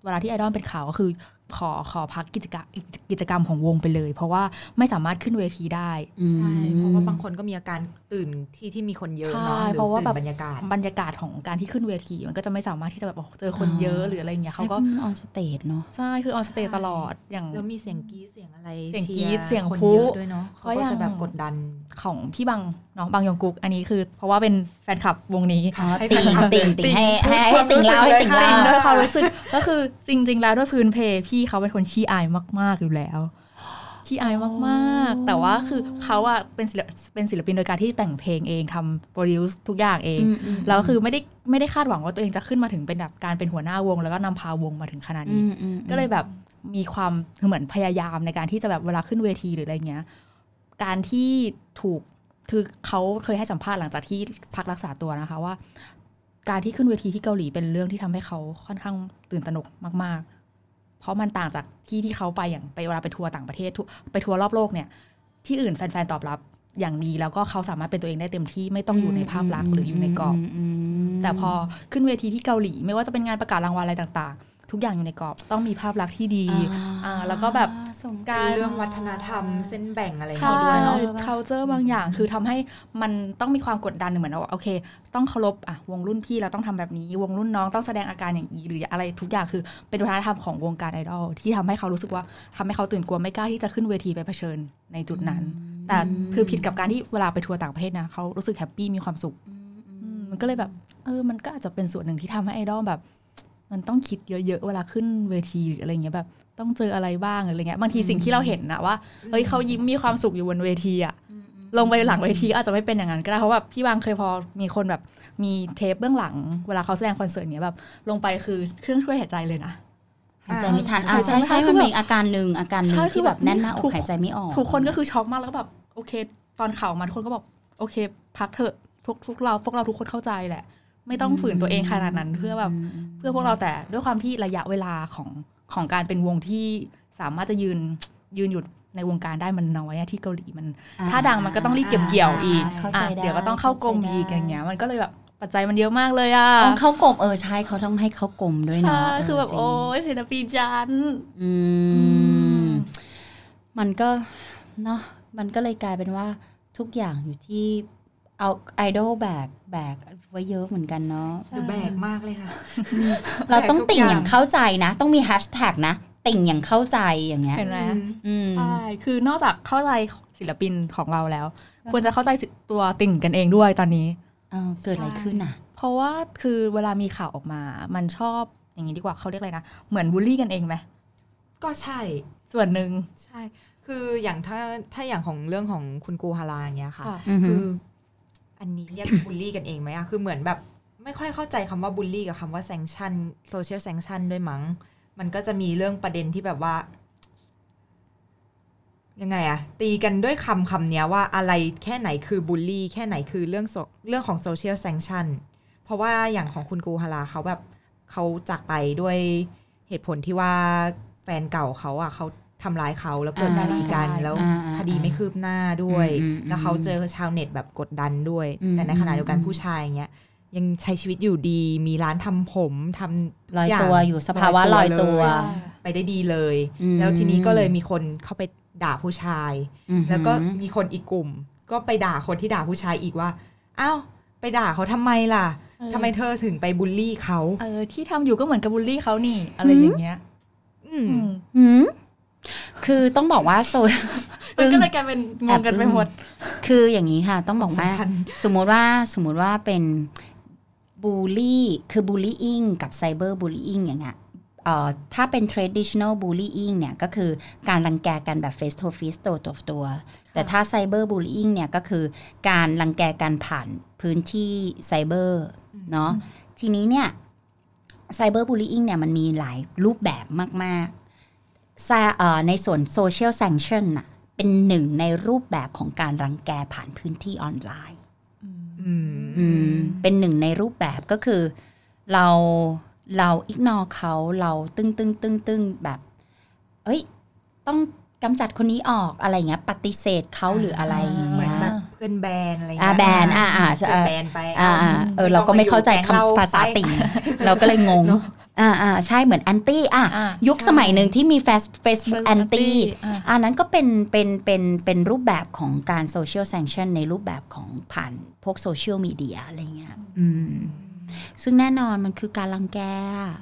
เวลาที่ไอดอลเป็นข่าวก็คือ ขอขอพักกิจกรรมกิจกรรมของวงไปเลย เพราะว่าไม่สามารถขึ้นเวทีได้ใช่เพราะว่าบางคนก็มีอาการตื่นที่ที่มีคนเยอะเนาะใช่หรือเพราะว่าตื่นแบบบรรยากาศบรรยากาศของการที่ขึ้นเวที มันก็จะไม่สามารถที่จะแบบโอ้โหเจอคนเยอะหรืออะไรเงี้ยเขาก็อ stage เนาะใช่คือ on stageใช่ตลอดอย่างแล้วมีเสียงกรี๊ดเสียงอะไรเสียงชีกรี๊ดเสียงคนพลุเยอะด้วยเนาะเพเขาก็อย่างจะแบบกดดันของพี่บังเนาะบังยองกุกอันนี้คือ เพราะว่าเป็นแฟนคลับวงนี้อ๋อให้ติ่งแฟนคลับติ่งติ่งให้ให้ให้ความติ่งรู้สึกเล่าให้เลยติ่งค่ะเล่าด้วยความรู้สึกก็คือจริง ๆ แล้วด้วยพื้นเพพี่เขาเป็นคนขี้อายมาก ๆ อยู่แล้วขี้อายมาก ๆ แต่ว่าคือเขาอะเป็นศิลปเป็นศิลปินโดยการที่แต่งเพลงเองทำโปรดิวซ์ทุกอย่างเอง แล้วคือไม่ได้ไม่ได้คาดหวังว่าตัวเองจะขึ้นมาถึงเป็นแบบการเป็นหัวหน้าวง แล้วก็นำพาวงมาถึงขนาดนี้ ก็เลยแบบมีความคือเหมือนพยายามในการที่จะแบบเวลาขึ้นเวทีหรืออะไรเงี้ย การที่ถูกคือเขาเคยให้สัมภาษณ์หลังจากที่พักรักษาตัวนะคะว่า การที่ขึ้นเวทีที่เกาหลีเป็นเรื่องที่ทำให้เขาค่อนข้างตื่นตระหนกมากๆเพ ราะมันต่างจากที่ที่เขาไปอย่างไปเวลาไปทัวร์ต่างประเทศทุไปทัวร์รอบโลกเนี่ยที่อื่นแฟนๆตอบรับอย่างดีแล้วก็เขาสามารถเป็นตัวเองได้เต็มที่ไม่ต้องอยู่ในภาพลักษณ์หรืออยู่ในกรอบแต่พอขึ้นเวทีที่เกาหลี ไม่ว่าจะเป็นงานประกาศรางวัลอะไรต่างๆ ทุกอย่างอยู่ในกรอบ ต้องมีภาพลักษณ์ที่ดีอ่าแล้วก็แบบการเรื่องวัฒนธรรมเส้นแบ่งอะไรอย่างใช่เงี้ยด้วยเนาะ culture บางอย่างคือทำให้มันต้องมีความกดดันเหมือนว่าโอเค ต้องเคารพอะวงรุ่นพี่เราต้องทำแบบนี้ วงรุ่นน้องต้องแสดงอาการอย่างนี้หรืออะไรทุกอย่างคือเป็นวัฒนธรรมของวงการไอดอลที่ทำให้เขารู้สึกว่าทำให้เขาตื่นกลัวไม่กล้าที่จะขึ้นเวทีไปเผชิญในจุดนั้น แต่คือผิดกับการที่เวลาไปทัวร์ต่างประเทศนะเขารู้สึกแฮปปี้มีความสุขอืมมันก็เลยแบบเออมันก็อาจจะเป็นส่วนหนึ่งที่ทำให้ไอดอลแบบ มันต้องคิดเยอะๆ เวลาขึ้นเวทีหรืออะไรเงี้ยแบบ ต้องเจออะไรบ้างหรืออะไรเงี้ยบางทีสิ่งที่เราเห็นนะว่าเฮ้ยเขายิ้มมีความสุขอยู่บนเวทีอะลงไปหลังเวทีก็อาจจะไม่เป็นอย่างนั้นก็ได้เพราะแบบพี่บางเคยพอมีคนแบบมีเทปเบื้องหลัง เวลาเขาแสดงคอนเสิร์ตเนี้ยแบบ ลงไปคือเครื่องช่วยหายใจเลยนะหายใจไม่ทันอ่าหายใจใช่ไม่ทัใช่นคืมัอนแบบเป็นอาการหนึ่งอาการหนึ่ใช่งคือที่แบบแบบแน่นหน้าอทุกกหายใจไม่ออกทุกคนก็คือช็อกมากแล้วก็แบบโอเค ตอนข่าวมาทุกคนก็บอกโอเค พักเถอะพวกพวกเราพวกเราทุกคนเข้าใจแหละ ไม่ต้องฝืนตัวเองขนาดนั้นเพื่อแบบเพื่อพวกเราแต่ด้วยความที่ระยะเวลาของของการเป็นวงที่สามารถจะยืนยืนหยุดในวงการได้มันน้อยอะที่เกาหลีมันอ่าถ้าดังมันก็ต้องรีบเก็บเกี่ยวอีกเข้าใจอะได้เดี๋ยวก็ต้องเข้ากรมเข้าใจได้อีกอย่างเงี้ยมันก็เลยแบบปัจจัยมันเยอะมากเลยอะอ๋อเข้ากลมเออใช่เขาต้องให้เข้ากลมด้วยเนาะใช่คือแบบเจริงโอ้ยศิลปินจันอืมมันก็เนาะมันก็เลยกลายเป็นว่าทุกอย่างอยู่ที่ เอาไอดอลแบกแบกไว้เยอะเหมือนกันเนาะหรือแบกมากเลยค่ะ เราต้องแบกทุกติ่งอย่างอย่างเข้าใจนะ ต้องมีแฮชแท็กนะ ติ่งอย่างเข้าใจอย่างเงี้ยเห็นไหมอืมใช่คือนอกจากเข้าใจศิลปินของเราแล้ว ควรจะเข้าใจตัวติ่งกันเองด้วยตอนนี้เออเกิดอะไรขึ้นอะ เพราะว่าคือเวลามีข่าวออกมา มันชอบอย่างนี้ดีกว่าเขาเรียกอะไรนะ เหมือนบูลลี่กันเองไหมก็ใช่ ส่วนหนึ่งใช่ คืออย่างถ้าถ้าอย่างของเรื่องของคุณกูฮาราอย่างเงี้ยค่ะค่ะอื อันนี้เรียกบูลลี่กันเองไหมอะคือเหมือนแบบไม่ค่อยเข้าใจคำว่าบูลลี่กับคำว่า sanction social sanction ด้วยมั้ง มันก็จะมีเรื่องประเด็นที่แบบว่า ยังไงอะตีกันด้วยคำคำเนี้ยว่าอะไรแค่ไหนคือบูลลี่แค่ไหนคือเรื่องโซเรื่องของ social sanctionเพราะว่าอย่างของคุณกูฮาราเขาแบบเขาจากไปด้วยเหตุผลที่ว่าแฟนเก่าเขาอะเขา ทำร้ายเขาแล้วเกิดอ่าคดีกันแล้วอ่าอ่าคดีไม่คืบหน้าด้วยอืมอืมแล้วเขาเจอชาวเน็ตแบบกดดันด้วยอืมแต่ในขณะเดียวกันอืมผู้ชายอย่างเงี้ยยังใช้ชีวิตอยู่ดี มีร้านทำผมทำลอยางตัวอยู่สภาวะลอยตัวเลไปได้ดีเลยอืมแล้วทีนี้ก็เลยมีคนเข้าไปด่าผู้ชายอือหือแล้วก็มีคนอีกกลุ่ม ก็ไปด่าคนที่ด่าผู้ชายอีกว่าอ้าวไปด่าเขาทำไมล่ะเออทำไมเธอถึงไปบูลลี่เขาเออที่ทำอยู่ก็เหมือนกับบูลลี่เขานี่ อะไรอย่างเงี้ย อืมอืมหืม คือต้องบอกว่าโซมันก็เลยกลายเป็นงงกันไปหมด คืออย่างนี้ค่ะ ต้องบอกว่าสำคัญสมมุติว่าสมมุติว่าเป็นบูลลี่คือ bullying กับ cyberbullying อย่างเงี้ยเอ่อถ้าเป็น traditional bullying เนี่ยก็คือการรังแกกันแบบ face to face ตัวต่อตัว แต่ถ้า cyberbullying เนี่ยก็คือการรังแกกันผ่านพื้นที่ไซเบอร์เนาะทีนี้เนี่ย cyberbullying เนี่ยมันมีหลายรูปแบบมากๆซาเอ่อ ในส่วน social sanction น่ะเป็นหนึ่งในรูปแบบของการรังแกผ่านพื้นที่ออนไลน์อืมอืมเป็นหนึ่งในรูปแบบก็คือ เราเราอิกนอเขาเราตึ้งตึ้งตึ้งตึ้งแบบ เอ้ย ต้องกำจัดคนนี้ออกอะไรเงี้ย ปฏิเสธเขาหรืออะไรอย่างเหมือเงี้นยแบบเพื่อนแบนอะไรอ่าเงี้ยแบนอ่าอ่าเพื่อนแบนไปอ่าอ่าเออเราก็ไม่เข้าใจคำภาษาติ่งเราก็เลยงง อ่าอ่าใช่เหมือนแอนตี้อะอ่ายุคใช่สมัยหนึ่งที่มีเฟซเฟซบุ๊กแอนตี้อ่าอันนั้นก็เป็นเป็นเป็นเป็นรูปแบบของการโซเชียลแซงชันในรูปแบบของผ่านพวกโซเชียลมีเดียอะไรเงี้ยอืมซึ่งแน่นอนมันคือการรังแกอะ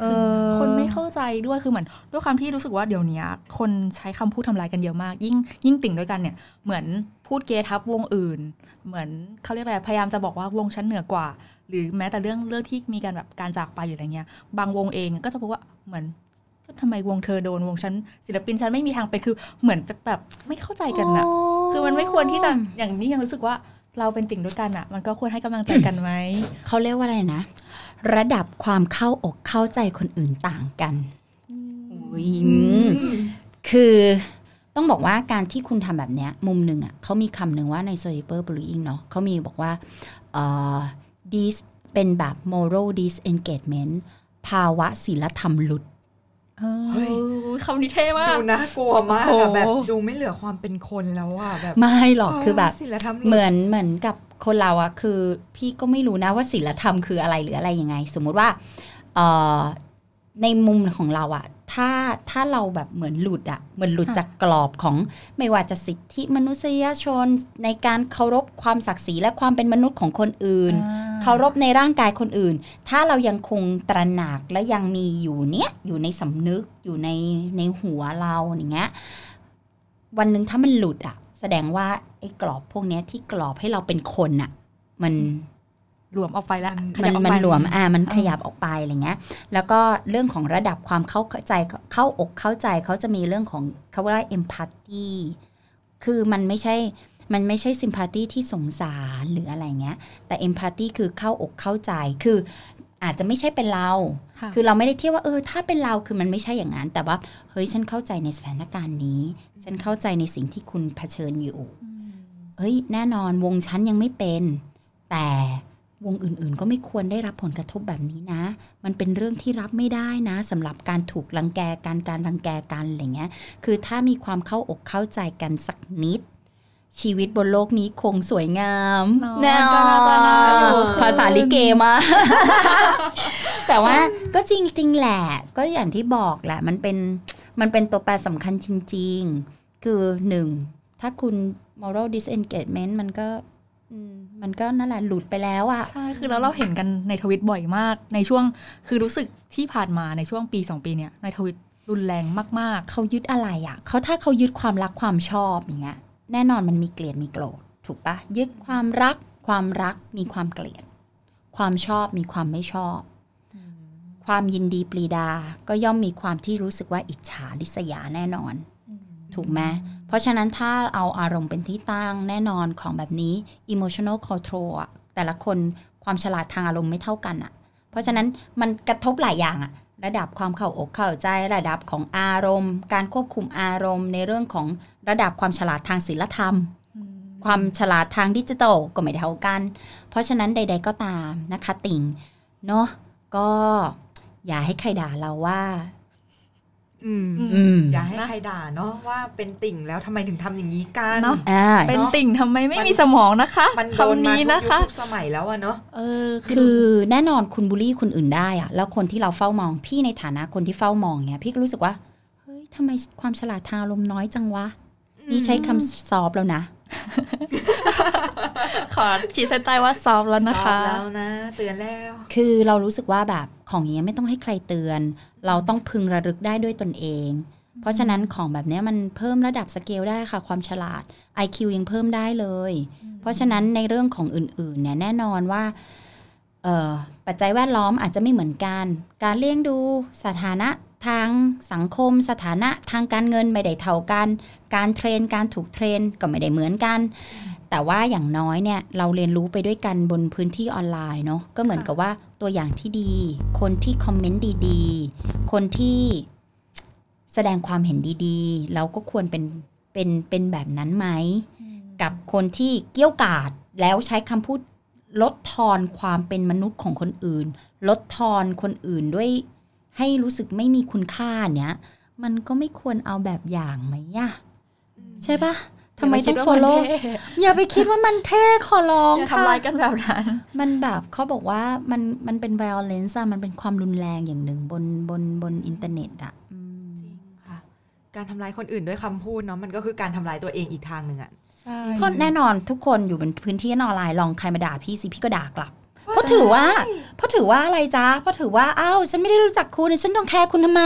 เออคนไม่เข้าใจด้วยคือเหมือนด้วยความที่รู้สึกว่าเดี๋ยวนี้คนใช้คำพูดทำลายกันเยอะมาก ยิ่งยิ่งติ่งด้วยกันเนี่ย เหมือนพูดเกทับวงอื่น เหมือนเขาเรียกอะไรพยายามจะบอกว่าวงชั้นเหนือกว่า หรือแม้แต่เรื่องเรื่องที่มีการแบบการจากไปหรืออะไรเงี้ย บางวงเองก็จะบอกว่าเหมือนก็ทำไมวงเธอโดนวงฉันศิลปินฉันไม่มีทางเป็นคือเหมือนแบบไม่เข้าใจกันนะคือมันไม่ควรที่จะอย่างนี้ยังรู้สึกว่าเราเป็นติ่งด้วยกันอะมันก็ควรให้กำลังใจกันไหมเขาเรียกว่าอะไรนะ ระดับความเข้าอกเข้าใจคนอื่นต่างกันอุ๊ยคือต้องบอกว่าการที่คุณทำแบบเนี้ยมุมหนึ่งอะเขามีคำหนึ่งว่าใน cyber bullying เนาะเขามีบอกว่าเอ่อ dis เป็นแบบ moral disengagement ภาวะศีลธรรมหลุดเฮ้ยคำนี้เท่มาก ดูน่ากลัวมากโอ้อะโหแบบดูไม่เหลือความเป็นคนแล้วอะแบบไม่หรอกคือแบบศิลธรรมเหมือนเหมือนกับคนเราอะคือ พี่ก็ไม่รู้นะว่าศีลธรรมคืออะไรหรืออะไรยังไง สมมุติว่าเอ่อ ในมุมของเราอะถ้าถ้าเราแบบเหมือนหลุดอะเหมือนหลุดค่ะจากกรอบของไม่ว่าจะสิทธิมนุษยชน ในการเคารพความศักดิ์ศรีและความเป็นมนุษย์ของคนอื่น เคารพในร่างกายคนอื่น ถ้าเรายังคงตระหนักและยังมีอยู่เนี้ยอยู่ในสำนึกอยู่ในในหัวเราอย่างเงี้ยวันหนึ่งถ้ามันหลุดอะแสดงว่าไอ้กรอบพวกเนี้ยที่กรอบให้เราเป็นคนอะมัน หลวมออกไปแล้วขมัยันบออกมันไปหลวมอ่ามันอ่าขยับออกไปอะไรเงี้ย แล้วก็เรื่องของระดับความเข้าใจเข้าอกเข้าใจเขาจะมีเรื่องของเขาว่า empathy คือมันไม่ใช่มันไม่ใช่ sympathy ที่สงสารหรืออะไรเงี้ย แต่ empathy คือเข้าอกเข้าใจ คืออาจจะไม่ใช่เป็นเราค่ะคือเราไม่ได้เทียบว่าเออถ้าเป็นเราคือมันไม่ใช่อย่างนั้น แต่ว่าเฮ้ยฉันเข้าใจในสถานการณ์นี้ ฉันเข้าใจในสิ่งที่คุณเผชิญอยู่ เฮ้ยแน่นอนวงฉันยังไม่เป็น แต่ วงอื่นๆ ก็ไม่ควรได้รับผลกระทบแบบนี้นะ มันเป็นเรื่องที่รับไม่ได้นะสำหรับการถูกรังแกการการรังแกกันอะไรเงี้ย คือถ้ามีความเข้าอกเข้าใจกันสักนิด ชีวิตบนโลกนี้คงสวยงามเนาะก็น่าจะน่าอยู่ภาษาลิเกมาแต่ว่าก็จริง ๆ แหละ ก็อย่างที่บอกแหละ มันเป็นมันเป็นตัวแปรสำคัญจริง ๆ คือหนึ่งถ้าคุณ moral disengagement มันก็อื มมันก็นั่นแหละหลุดไปแล้วอะใช่คือแล้วเราเห็นกันในทวิตบ่อยมาก ในช่วงคือรู้สึกที่ผ่านมาในช่วงปีสองปีเนี้ยในทวิตรุนแรงมากเขายึดอะไรอะเขาถ้าเขายึดความรักความชอบอย่างเงี้ยแน่นอนมันมีเกลียดมีโกรธถูกปะยึดความรักความรักมีความเกลียด ความชอบมีความไม่ชอบ ความยินดีปรีดาก็ย่อมมีความที่รู้สึกว่าอิจฉาริษยาแน่นอน ถูกไหมเพราะฉะนั้นถ้าเอาอารมณ์เป็นที่ตั้งแน่นอนของแบบนี้ emotional control อะแต่ละคนความฉลาดทางอารมณ์ไม่เท่ากันอะเพราะฉะนั้นมันกระทบหลายอย่างอะระดับความเข้าอกเข้าใจระดับของอารมณ์ การควบคุมอารมณ์ ในเรื่องของระดับความฉลาดทางศีลธรรม ความฉลาดทางดิจิทัลก็ไม่เท่ากัน เพราะฉะนั้นใด ๆก็ตามนะคะติ่งเนาะก็อย่าให้ใครด่าเราว่า อืมอืมอย่าให้ใครด่าเนาะว่าเป็นติ่งแล้วทำไมถึงทำอย่างนี้กันเนาะอ่าเป็นติ่งทำไมไม่มีสมองนะคะมันโดนคำมานี้ทุกนะยุคคะทุกสมัยแล้วอะเนาะเออคือแน่นอนคุณบูลลี่คนอื่นได้อะแล้วคนที่เราเฝ้ามองพี่ในฐานะคนที่เฝ้ามองเนี่ยพี่ก็รู้สึกว่าเฮ้ยทำไมความฉลาดทางอารมณ์น้อยจังวะนี่ใช้คำซอฟต์แล้วนะ ขอขีดเส้นใต้ว่าซอฟต์แล้วนะคะสอบแล้วนะ เตือนแล้ว คือเรารู้สึกว่าแบบของอย่างเงี้ยไม่ต้องให้ใครเตือน เราต้องพึงระลึกได้ด้วยตนเอง เพราะฉะนั้นของแบบเนี้ยมันเพิ่มระดับสเกลได้ค่ะ ความฉลาด IQ ยังเพิ่มได้เลย เพราะฉะนั้นในเรื่องของอื่นๆเนี่ยแน่นอนว่าเอ่อปัจจัยแวดล้อมอาจจะไม่เหมือนกัน การเลี้ยงดูสถานะ ทางสังคมสถานะทางการเงินไม่ได้เท่ากัน การเทรนการถูกเทรนก็ไม่ได้เหมือนกัน แต่ว่าอย่างน้อยเนี่ยเราเรียนรู้ไปด้วยกันบนพื้นที่ออนไลน์เนาะก็เหมือนกับว่าตัวอย่างที่ดี คนที่คอมเมนต์ดีๆ คนที่แสดงความเห็นดีๆ เราก็ควรเป็นเป็นเป็นแบบนั้นไหม กับคนที่เกี้ยวกาดแล้วใช้คำพูดลดทอนความเป็นมนุษย์ของคนอื่น ลดทอนคนอื่นด้วย ให้รู้สึกไม่มีคุณค่าเนี้ยมันก็ไม่ควรเอาแบบอย่างไหมอะใช่ปะทำไมต้อง follow อย่าไปคิดว่ามันเท่ขอร้องอย่าค่ะทำร้ายกันแบบนั้น มันแบบเขาบอกว่ามันมันเป็น violence อะมันเป็นความรุนแรงอย่างหนึ่งบนบนบนอินเทอร์เน็ตอะอืมจริงค่ะ การทำร้ายคนอื่นด้วยคำพูดเนาะมันก็คือการทำร้ายตัวเองอีกทางหนึ่งอะใช่เพราะแน่นอนทุกคนอยู่บนพื้นที่ออนไลน์ลองใครมาด่าพี่สิพี่ก็ด่ากลับ เพราะถือว่าเพราะถือว่าอะไรจ๊ะเพราะถือว่าอ้าวฉันไม่ได้รู้จักคุณฉันต้องแคร์คุณทำไม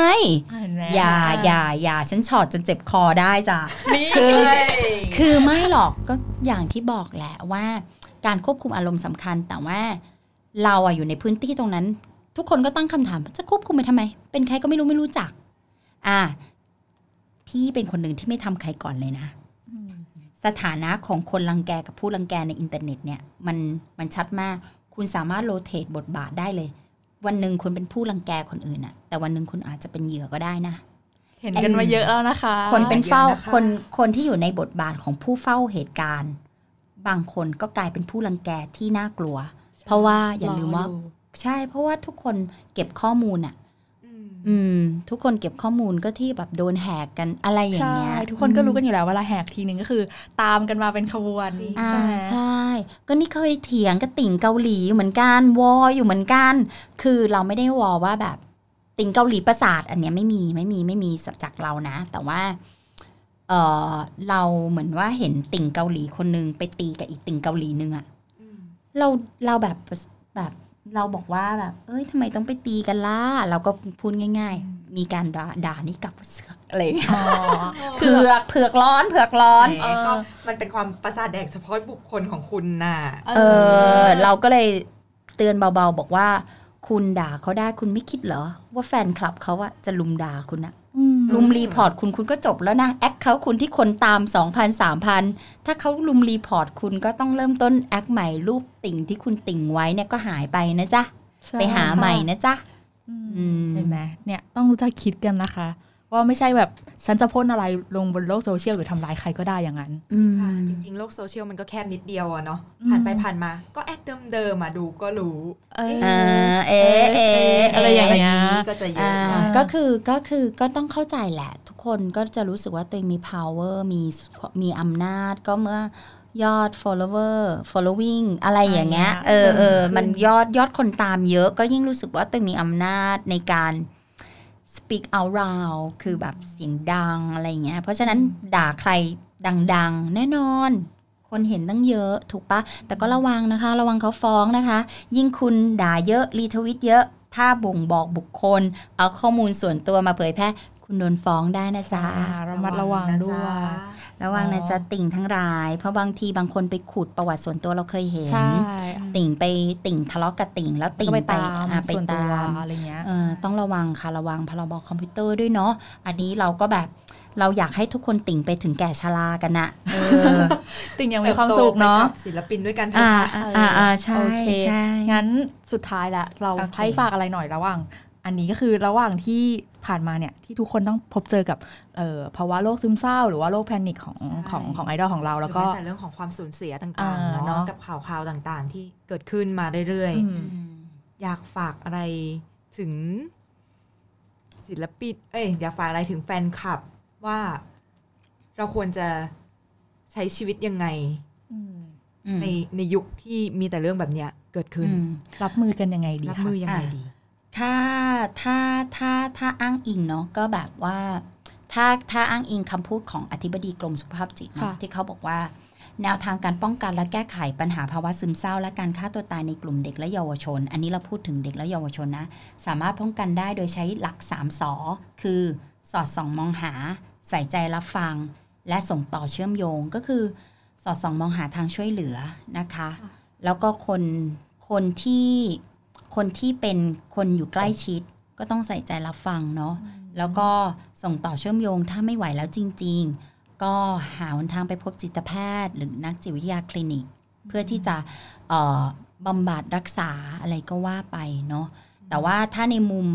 เห็นไหมอย่าอย่าอย่าฉันช็อตจนเจ็บคอได้จ้ะนี่คือคือไม่หรอกก็อย่างที่บอกแหละว่า การควบคุมอารมณ์สำคัญแต่ว่า เราอะอยู่ในพื้นที่ตรงนั้น ทุกคนก็ตั้งคำถามจะควบคุมไปทำไม เป็นใครก็ไม่รู้ไม่รู้จัก อะพี่เป็นคนหนึ่งที่ไม่ทำใครก่อนเลยนะสถานะของคนรังแกกับผู้รังแกในอินเทอร์เน็ตเนี่ยมันมันชัดมาก คุณสามารถ rotate บทบาทได้เลย วันหนึ่งคุณเป็นผู้รังแกคนอื่นอะแต่วันหนึ่งคุณอาจจะเป็นเหยื่อก็ได้นะ เห็นกันมาเยอะแล้วนะคะ คนเป็นเฝ้าเยอะนะคะคนคนที่อยู่ในบทบาทของผู้เฝ้าเหตุการณ์ บางคนก็กลายเป็นผู้รังแกที่น่ากลัว เพราะว่าอย่าลืมว่าใช่เพราะว่าทุกคนเก็บข้อมูลอะ อืมอืม ทุกคนเก็บข้อมูลก็ที่แบบโดนแหกกันอะไรอย่างใช่เงี้ยทุกคนก็รู้กันอยู่แล้วเวลาแหกทีนึงก็คือ ตามกันมาเป็นขบวนจริงอ่าใช่ไหมใช่ ก็นี่เคยเถียงกับติ่งเกาหลีเหมือนกันวออยู่เหมือนกัน คือเราไม่ได้วอว่าแบบติ่งเกาหลีประสาท อันเนี้ยไม่มีไม่มีไม่มีจากเรานะ แต่ว่าเออเราเหมือนว่าเห็นติ่งเกาหลีคนนึงไปตีกับอีกติ่งเกาหลีนึงอะอืมเราเราแบบแบบ เราบอกว่าแบบ เอ้ยทำไมต้องไปตีกันล่ะ เราก็พูดง่าย ๆ มีการด่าด่านี่กลับว่าเสือกอะไรอย่างเงี้ยอ๋อเผือกเผือกร้อนเผือกร้อนแหมก็มันเป็นความประสาทแดกเฉพาะบุคคลของคุณน่ะ เออ เราก็เลยเตือนเบาๆบอกว่า คุณด่าเขาได้คุณไม่คิดเหรอ ว่าแฟนคลับเขาอะจะรุมด่าคุณอะอืม รุม report คุณคุณก็จบแล้วนะแอคเขาคุณที่คนตาม 2,000 3,000 ถ้าเขารุม report คุณก็ต้องเริ่มต้นแอคใหม่รูปติ่งที่คุณติ่งไว้เนี่ยก็หายไปนะจ๊ะใช่ไปหาใหม่นะจ๊ะอืมอืมเห็นไหมเนี่ยต้องรู้จักคิดกันนะคะ ว่าไม่ใช่แบบฉันจะพ่นอะไรลงบนโลกโซเชียลหรือทำร้ายใครก็ได้อย่างนั้นอืมค่ะจริงๆ โลกโซเชียลมันก็แคบนิดเดียวอะเนาะอืมผ่านไปผ่านมา ก็แอคเดิมๆอะดูก็รู้ เอออ่าเอะเอะอะไรอย่างเงี้ยก็จะเยอ่าอะหน่อยก็คือก็คือก็ต้องเข้าใจแหละ ทุกคนก็จะรู้สึกว่าตัวเองมี power มีมีอำนาจก็เมื่อยอด follower following อะไรอย่างเงี้ยอ่าเออเออขึ้นมันยอดยอดคนตามเยอะก็ยิ่งรู้สึกว่าตัวเองมีอำนาจในการ speak out loud คือแบบเสียงดังอะไรอย่างเงี้ย เพราะฉะนั้นด่าใครดังๆ แน่นอน คนเห็นตั้งเยอะถูกปะ แต่ก็ระวังนะคะ ระวังเขาฟ้องนะคะ ยิ่งคุณด่าเยอะ รีทวิตเยอะ ถ้าบ่งบอกบุคคล เอาข้อมูลส่วนตัวมาเผยแพร่ คุณโดนฟ้องได้นะจ๊ะอ่าระมัดระวังด้วย ระวังนะอ๋อจ๊ะติ่งทั้งหลาย เพราะบางทีบางคนไปขุดประวัติส่วนตัวเราเคยเห็นใช่ติ่งไปติ่งทะเลาะกับติ่ง แล้วติ่งก็ไปไปตามอะไปส่วนตัวตามอะไรเงี้ยเออต้องระวังค่ะระวังพรบคอมพิวเตอร์ด้วยเนาะอันนี้เราก็แบบเราอยากให้ทุกคนติ่งไปถึงแก่ชรากันนะเออติ่งยังมีความสุขเนาะติบโตไปกับศิลปินด้วยกันเถอ่าอะค่ะอ่าอ่าใช่โอเคใช่งั้นสุดท้ายละเราโอเคให้ฝากอะไรหน่อยระหว่าง อันนี้ก็คือระหว่างที่ผ่านมาเนี่ยที่ทุกคนต้องพบเจอกับเอ่อภาวะโรคซึมเศร้า หรือว่าโรคแพนิคของใช่ของของไอดอลของเราหรืแล้อวก็แม้แต่เรื่องของความสูญเสียต่างๆอ่าเนาะเนอะกับข่าวคราวต่างๆ ที่เกิดขึ้นมาเรื่อยอืมอืมๆอยากฝากอะไรถึงศิลปินเอ้ยอยากฝากอะไรถึงแฟนคลับว่าเราควรจะใช้ชีวิตยังไงอืมอืมในในยุคที่มีแต่เรื่องแบบเนี้ยเกิดขึ้นอืมรับมือกันยังไงดีรับคะมือยังไงอะดี ถ้าถ้าถ้าถ้าอ้างอิงเนาะก็แบบว่า ถ้าถ้าอ้างอิงคำพูดของอธิบดีกรมสุขภาพจิตเนอะที่เขาบอกว่า แนวทางการป้องกันและแก้ไขปัญหาภาวะซึมเศร้า และการฆ่าตัวตายในกลุ่มเด็กและเยาวชน อันนี้เราพูดถึงเด็กและเยาวชนนะ สามารถป้องกันได้โดยใช้หลัก3สอคือ สอดส่องมองหา ใส่ใจรับฟัง และส่งต่อเชื่อมโยงก็คือ สอดส่องมองหาทางช่วยเหลือนะคะ แล้วก็คนคนที่ คนที่เป็นคนอยู่ใกล้ชิด ก็ต้องใส่ใจรับฟังเนาะแล้วก็ส่งต่อเชื่อมโยงถ้าไม่ไหวแล้วจริง ๆ ก็หาหนทางไปพบจิตแพทย์ หรือนักจิตวิทยาคลินิก เพื่อที่จะเอ่อบำบัดรักษาอะไรก็ว่าไปเนาะแต่ว่าถ้าในมุม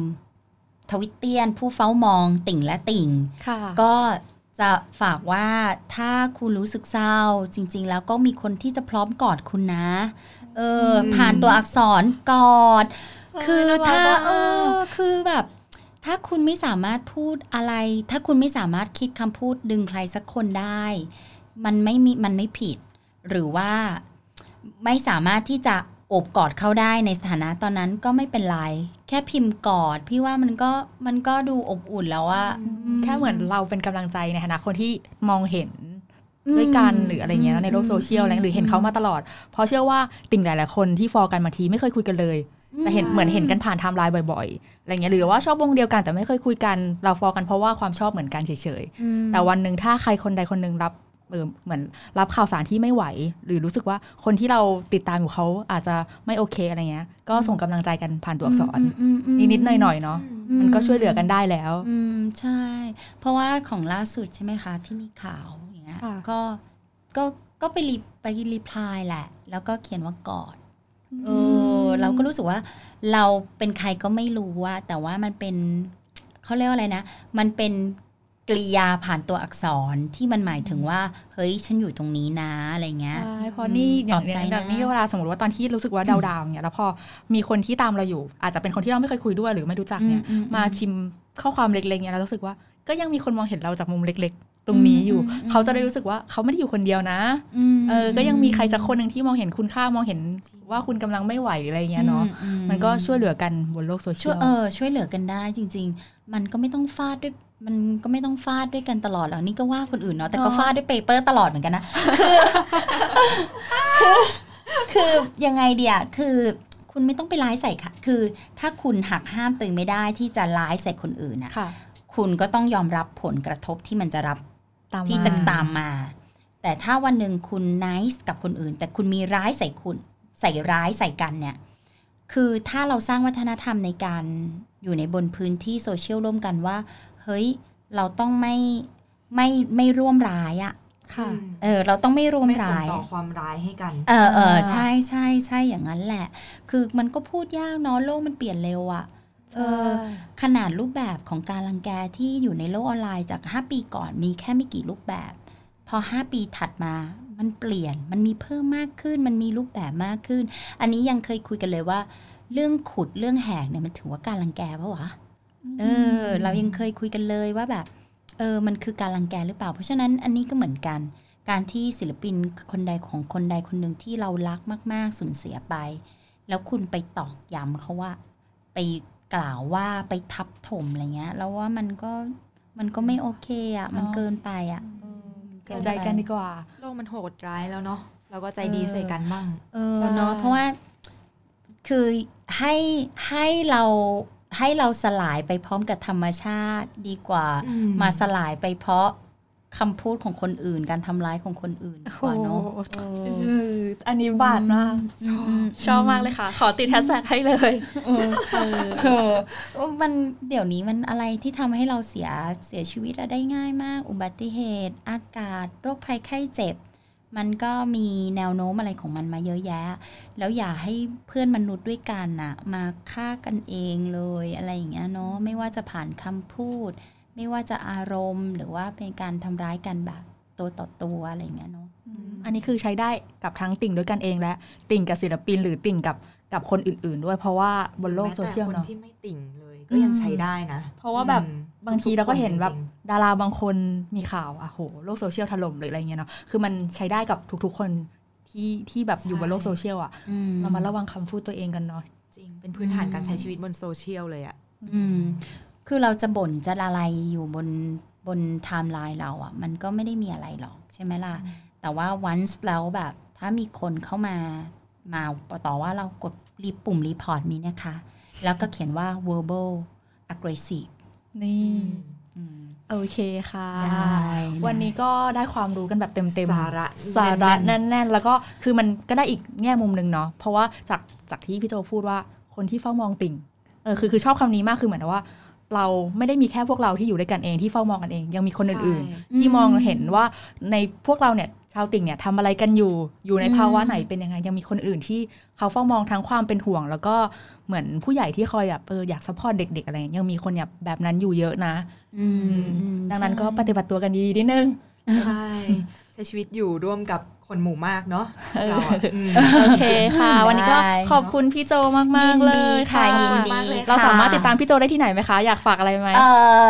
ทวิตเตียน ผู้เฝ้ามองติ่งและติ่งค่ะก็จะฝากว่าถ้าคุณรู้สึกเศร้า จริง ๆ แล้วก็มีคนที่จะพร้อมกอดคุณนะ เอออืมผ่านตัวอักษรกอด คือถ้าน่ารักอะเออคือแบบ ถ้าคุณไม่สามารถพูดอะไร ถ้าคุณไม่สามารถคิดคำพูดดึงใครสักคนได้ มันไม่มีมันไม่ผิด หรือว่าไม่สามารถที่จะโอบกอดเขาได้ในสถานะตอนนั้นก็ไม่เป็นไร แค่พิมพ์กอด พี่ว่ามันก็มันก็ดูอบอุ่นแล้วว่าแค่เหมือนเราเป็นกำลังใจในฐานะคนที่มองเห็น ด้วยกันหรืออะไรเงี้ยในโลกโซเชียลอะไรหรือเห็นเขามาตลอด เพราะเชื่อว่าติ่งหลายๆคนที่ฟอกันมาทีไม่เคยคุยกันเลยแต่เห็นเหมือนเห็นกันผ่านไทม์ไลน์บ่อยๆ อะไรเงี้ยหรือว่าชอบวงเดียวกันแต่ไม่เคยคุยกันเราฟอกันเพราะว่าความชอบเหมือนกันเฉยๆอืมแต่วันหนึ่งถ้าใครคนใดคนหนึ่งรับเออเหมือนรับข่าวสารที่ไม่ไหว หรือรู้สึกว่าคนที่เราติดตามอยู่เขาอาจจะไม่โอเคอะไรเงี้ย ก็ส่งกำลังใจกันผ่านตัวอักษรมอืมอืมนิดๆหน่อยๆเนาะอืมันก็ช่วยเหลือกันได้แล้ว อืมใช่ เพราะว่าของล่าสุดใช่ไหมคะที่มีข่าวอย่า งเงี้ยค่ะก็ก็ก็ไปรีไปรีพลายแหละ แล้วก็เขียนว่ากอดเออเราก็รู้สึกว่า เราเป็นใครก็ไม่รู้ว่า แต่ว่ามันเป็นเขาเรียกว่าอะไรนะ มันเป็นกริยาผ่านตัวอักษรที่มันหมายถึงว่า เฮ้ยฉันอยู่ตรงนี้นะอะไรเงี้ยใช่เพราะนี่อย่างปลอบใจเนี้ยนะแบบนี้เวลาสมมติว่าตอนที่รู้สึกว่าดาวๆเนี่ยแล้วพอมีคนที่ตามเราอยู่ อาจจะเป็นคนที่เราไม่เคยคุยด้วยหรือไม่รู้จักเนี่ยอือืมาพิมพ์ข้อความเล็กๆเนี่ยเรารู้สึกว่าก็ยังมีคนมองเห็นเราจากมุมเล็กๆ ตรงนี้อยู่อืมอืมเขาจะได้รู้สึกว่าเขาไม่ได้อยู่คนเดียวนะมเออก็ยังมีใครสักคนหนึ่งที่มองเห็นคุณค่ามองเห็นว่าคุณกำลังไม่ไหวหรืออะไรเงี้ยเนาะอืมันก็ช่วยเหลือกันบนโลกโซเชียลช่วยเออช่วยเหลือกันได้จริง ๆ มันก็ไม่ต้องฟาดด้วยมันก็ไม่ต้องฟาดด้วยกันตลอดหรอกนี่ก็ว่าคนอื่นเนาะแต่ก็เนาะฟาดด้วย paper ตลอดเหมือนกันนะคือคือคือยังไงเดียคือคุณไม่ต้องไปร้ายใส่ค่ะ คือถ้าคุณหักห้ามตัวเองไม่ได้ที่จะร้ายใส่คนอื่นนะค่ะคุณก็ต้องยอมรับผลกระทบที่มันจะรับตาม ที่มาจะตามมา แต่ถ้าวันหนึ่งคุณน c สกับคนอื่น แต่คุณมีร้ายใส่คุณใส่ร้ายใส่กันเนี่ย คือถ้าเราสร้างวัฒนธรรมในการอยู่ในบนพื้นที่โซเชียลร่วมกันว่า เฮ้ย เราต้องไม่ไม่ไม่ร่วมร้ายอะ่ะค่ะ เออ เราต้องไม่ร่วมไม่ส่งร้ายต่อความร้ายให้กัน เออเอออ่าใช่ใช่ใช่อย่างนั้นแหละ คือมันก็พูดยากเนาะโลกมันเปลี่ยนเร็วอะ่ะเออ ขนาดรูปแบบของการรังแกที่อยู่ในโลกออนไลน์จาก 5 ปีก่อนมีแค่ไม่กี่รูปแบบ พอ 5 ปีถัดมามันเปลี่ยนมันมีเพิ่มมากขึ้น มันมีรูปแบบมากขึ้น อันนี้ยังเคยคุยกันเลยว่า เรื่องขุดเรื่องแหกเนี่ยมันถือว่าการรังแกปะวะเออ เรายังเคยคุยกันเลยว่าแบบเออมันคือการรังแกหรือเปล่า เพราะฉะนั้นอันนี้ก็เหมือนกัน การที่ศิลปินคนใดของคนใดคนหนึ่งที่เรารักมาก ๆสูญเสียไป แล้วคุณไปตอกย้ำเขาว่า ไป กล่าวว่าไปทับถมอะไรเงี้ย แล้วว่ามันก็มันก็ไม่โอเคอะ มันเกินไปอะเออมันเกิเห็นนใจไปกันดีกว่า โลกมันโหดร้ายแล้วเนาะเราก็ใจดีใส่กันบ้าง เออใช่เนาะเพราะว่าคือให้ให้เราให้เราสลายไปพร้อมกับธรรมชาติดีกว่าอืมมาสลายไปเพราะ คำพูดของคนอื่น การทำร้ายของคนอื่นดีกว่าเนาะเออเอออันนี้บาดมากอืมชอบมากเลยค่ะ ขอติดแฮชแท็กให้เลยเออมันเดี๋ยวนี้มันอะไรที่ทำให้เราเสียเสียชีวิตอะได้ง่ายมาก อุบัติเหตุ อากาศ โรคภัยไข้เจ็บ มันก็มีแนวโน้มอะไรของมันมาเยอะแยะ แล้วอย่าให้เพื่อนมนุษย์ด้วยกันน่ะมาฆ่ากันเองเลยอะไรอย่างเงี้ยเนาะไม่ว่าจะผ่านคำพูด ไม่ว่าจะอารมณ์หรือว่าเป็นการทำร้ายกันแบบตัวต่อตัวอะไรอย่างเงี้ยเนาะอันนี้คือใช้ได้กับทั้งติ่งด้วยกันเองและติ่งกับศิลปินหรือติ่งกับกับคนอื่น ๆ ด้วยเพราะว่าบนโลกโซเชียลแม้แต่เนาะคนที่ไม่ติ่งเลยก็ยังใช้ได้นะ เพราะว่าแบบอืมบางทีเราก็เห็นแบบทุกๆคดาราบางคนมีข่าวอะโหโลกโซเชียลถล่มหรืออะไรเงี้ยเนาะคือมันใช้ได้กับทุก ๆ คนที่ที่แบบอยู่บนโลกโซเชียลอะอืมเรามาระวังคำพูดตัวเองกันเนาะจริงเป็นพื้นฐานการใช้ชีวิตบนโซเชียลเลยอะอืม คือเราจะบ่นจะอะไรอยู่บนบนไทม์ไลน์เราอะ่ะ มันก็ไม่ได้มีอะไรหรอกใช่ไหมล่ะ แต่ว่า once แล้วแบบถ้ามีคนเข้ามามาต่อว่าเรากดรีปุ่ม report มีนะคะ แล้วก็เขียนว่า verbal aggressive นี่อืมโอเคค่ะได้ะวันนี้ก็ได้ความรู้กันแบบเต็มๆ สาระสาระแน่นแน่นๆ แล้วก็คือมันก็ได้อีกแง่มุมหนึ่งเนาะเพราะว่าจากจากที่พี่โจพูดว่าคนที่เฝ้ามองติ่งเออคือคือชอบคำนี้มากคือเหมือนว่า เราไม่ได้มีแค่พวกเราที่อยู่ด้วยกันเองที่เฝ้ามองกันเอง ยังมีคนอื่นใช่ๆที่มองเห็นว่าในพวกเราเนี่ยชาวติ่งเนี่ยทำอะไรกันอยู่อยู่ในภาวะไหนเป็นยังไงยังมีคนอื่นที่เขาเฝ้ามองทั้งความเป็นห่วง แล้วก็เหมือนผู้ใหญ่ที่คอยแบบเอออยาก support เด็ก ๆ อะไรอย่างเงี้ยยังมีคนแบบแบบนั้นอยู่เยอะนะอืมอืมดังนั้นก็ใช่ปฏิบัติตัวกันดีๆนิดนึงใช่ใช้ชีวิตอยู่ร่วมกับ คนหมู่มากเนาะเออเราอะอืม โอเคค่ะ วันนี้ก็ได้ขอบคุณพี่โจมากยินๆเลดียค่ะค่ะยินดีมากเลยเราค่ะสามารถติดตามพี่โจได้ที่ไหนไหมคะ อยากฝากอะไรไหม เอ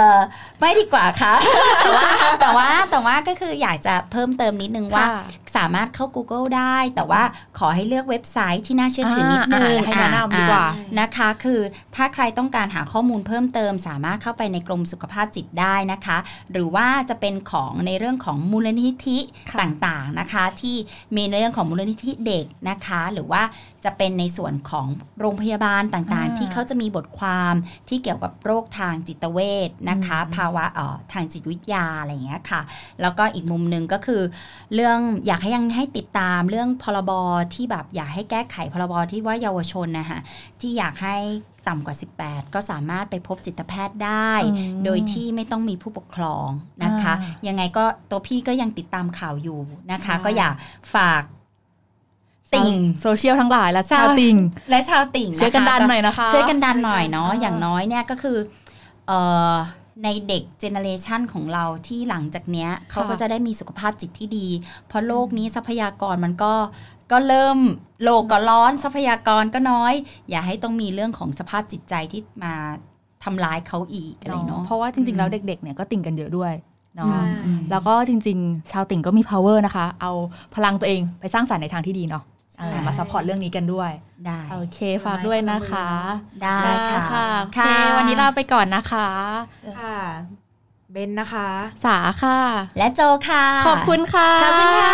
อไม่ดีกว่าค่ะ แต่ว่าแต่ว่าแต่ว่าก็คืออยากจะเพิ่มเติมนิดนึงว่า ค่ะสามารถเข้า Google ได้ แต่ว่าขอให้เลือกเว็บไซต์ที่น่าเชื่อถือนิดนึงอ่าให้แนะนำดีกว่า อ่านะคะ คือถ้าใครต้องการหาข้อมูลเพิ่มเติม สามารถเข้าไปในกรมสุขภาพจิตได้นะคะ หรือว่าจะเป็นของในเรื่องของมูลนิธิค่ะ ต่างๆนะคะ ที่มีในเรื่องของมูลนิธิเด็กนะคะ หรือว่าจะเป็นในส่วนของโรงพยาบาลต่างๆ ที่เขาจะมีบทความที่เกี่ยวกับโรคทางจิตเวชนะคะ ภาวะเอ่อทางจิตวิทยาอะไรอย่างเงี้ยค่ะ แล้วก็อีกมุมหนึ่งก็คือ เรื่องอยากให้ยังให้ติดตามเรื่องพรบที่แบบอยากให้แก้ไขพรบที่ว่าเยาวชนนะคะที่อยากให้ ต่ำกว่า 18 ก็สามารถไปพบจิตแพทย์ได้อืมโดยที่ไม่ต้องมีผู้ปกครองนะคะอ่ายังไงก็ตัวพี่ก็ยังติดตามข่าวอยู่นะคะใช่ก็อยากฝากติ่งโซเชียลทั้งหลายและใช่ชาวติ่งและชาวติ่งะคะช่วยกันดันหน่อยนะคะช่วยกันดันหน่อยเนาะอ่าอย่างน้อยเนี่ยก็คือเอ่อในเด็กเจเนเรชันของเราที่หลังจากเนี้ยเขาก็จะได้มีสุขภาพจิตที่ดี เพราะโลกนี้ทรัพยากรมันก็ ก็เริ่มโลกก็ร้อนทรัพยากรก็น้อย อย่าให้ต้องมีเรื่องของสภาพจิตใจที่มาทำร้ายเขาอีกอะไรเนาะเพราะว่าจริงๆแล้วเด็กๆเนี่ยก็ติ่งกันเยอะด้วยเนาะใช่แล้วก็จริง ๆ ชาวติ่งก็มี power นะคะ เอาพลังตัวเองไปสร้างสรรค์ในทางที่ดีเนาะเออมา support เรื่องนี้กันด้วย ได้ โอเคฝากด้วยนะคะ ได้ค่ะโอเควันนี้ลาไปก่อนนะคะ ค่ะ เบนนะคะ สาค่ะ และโจค่ะ ขอบคุณค่ะ ขอบคุณค่ะ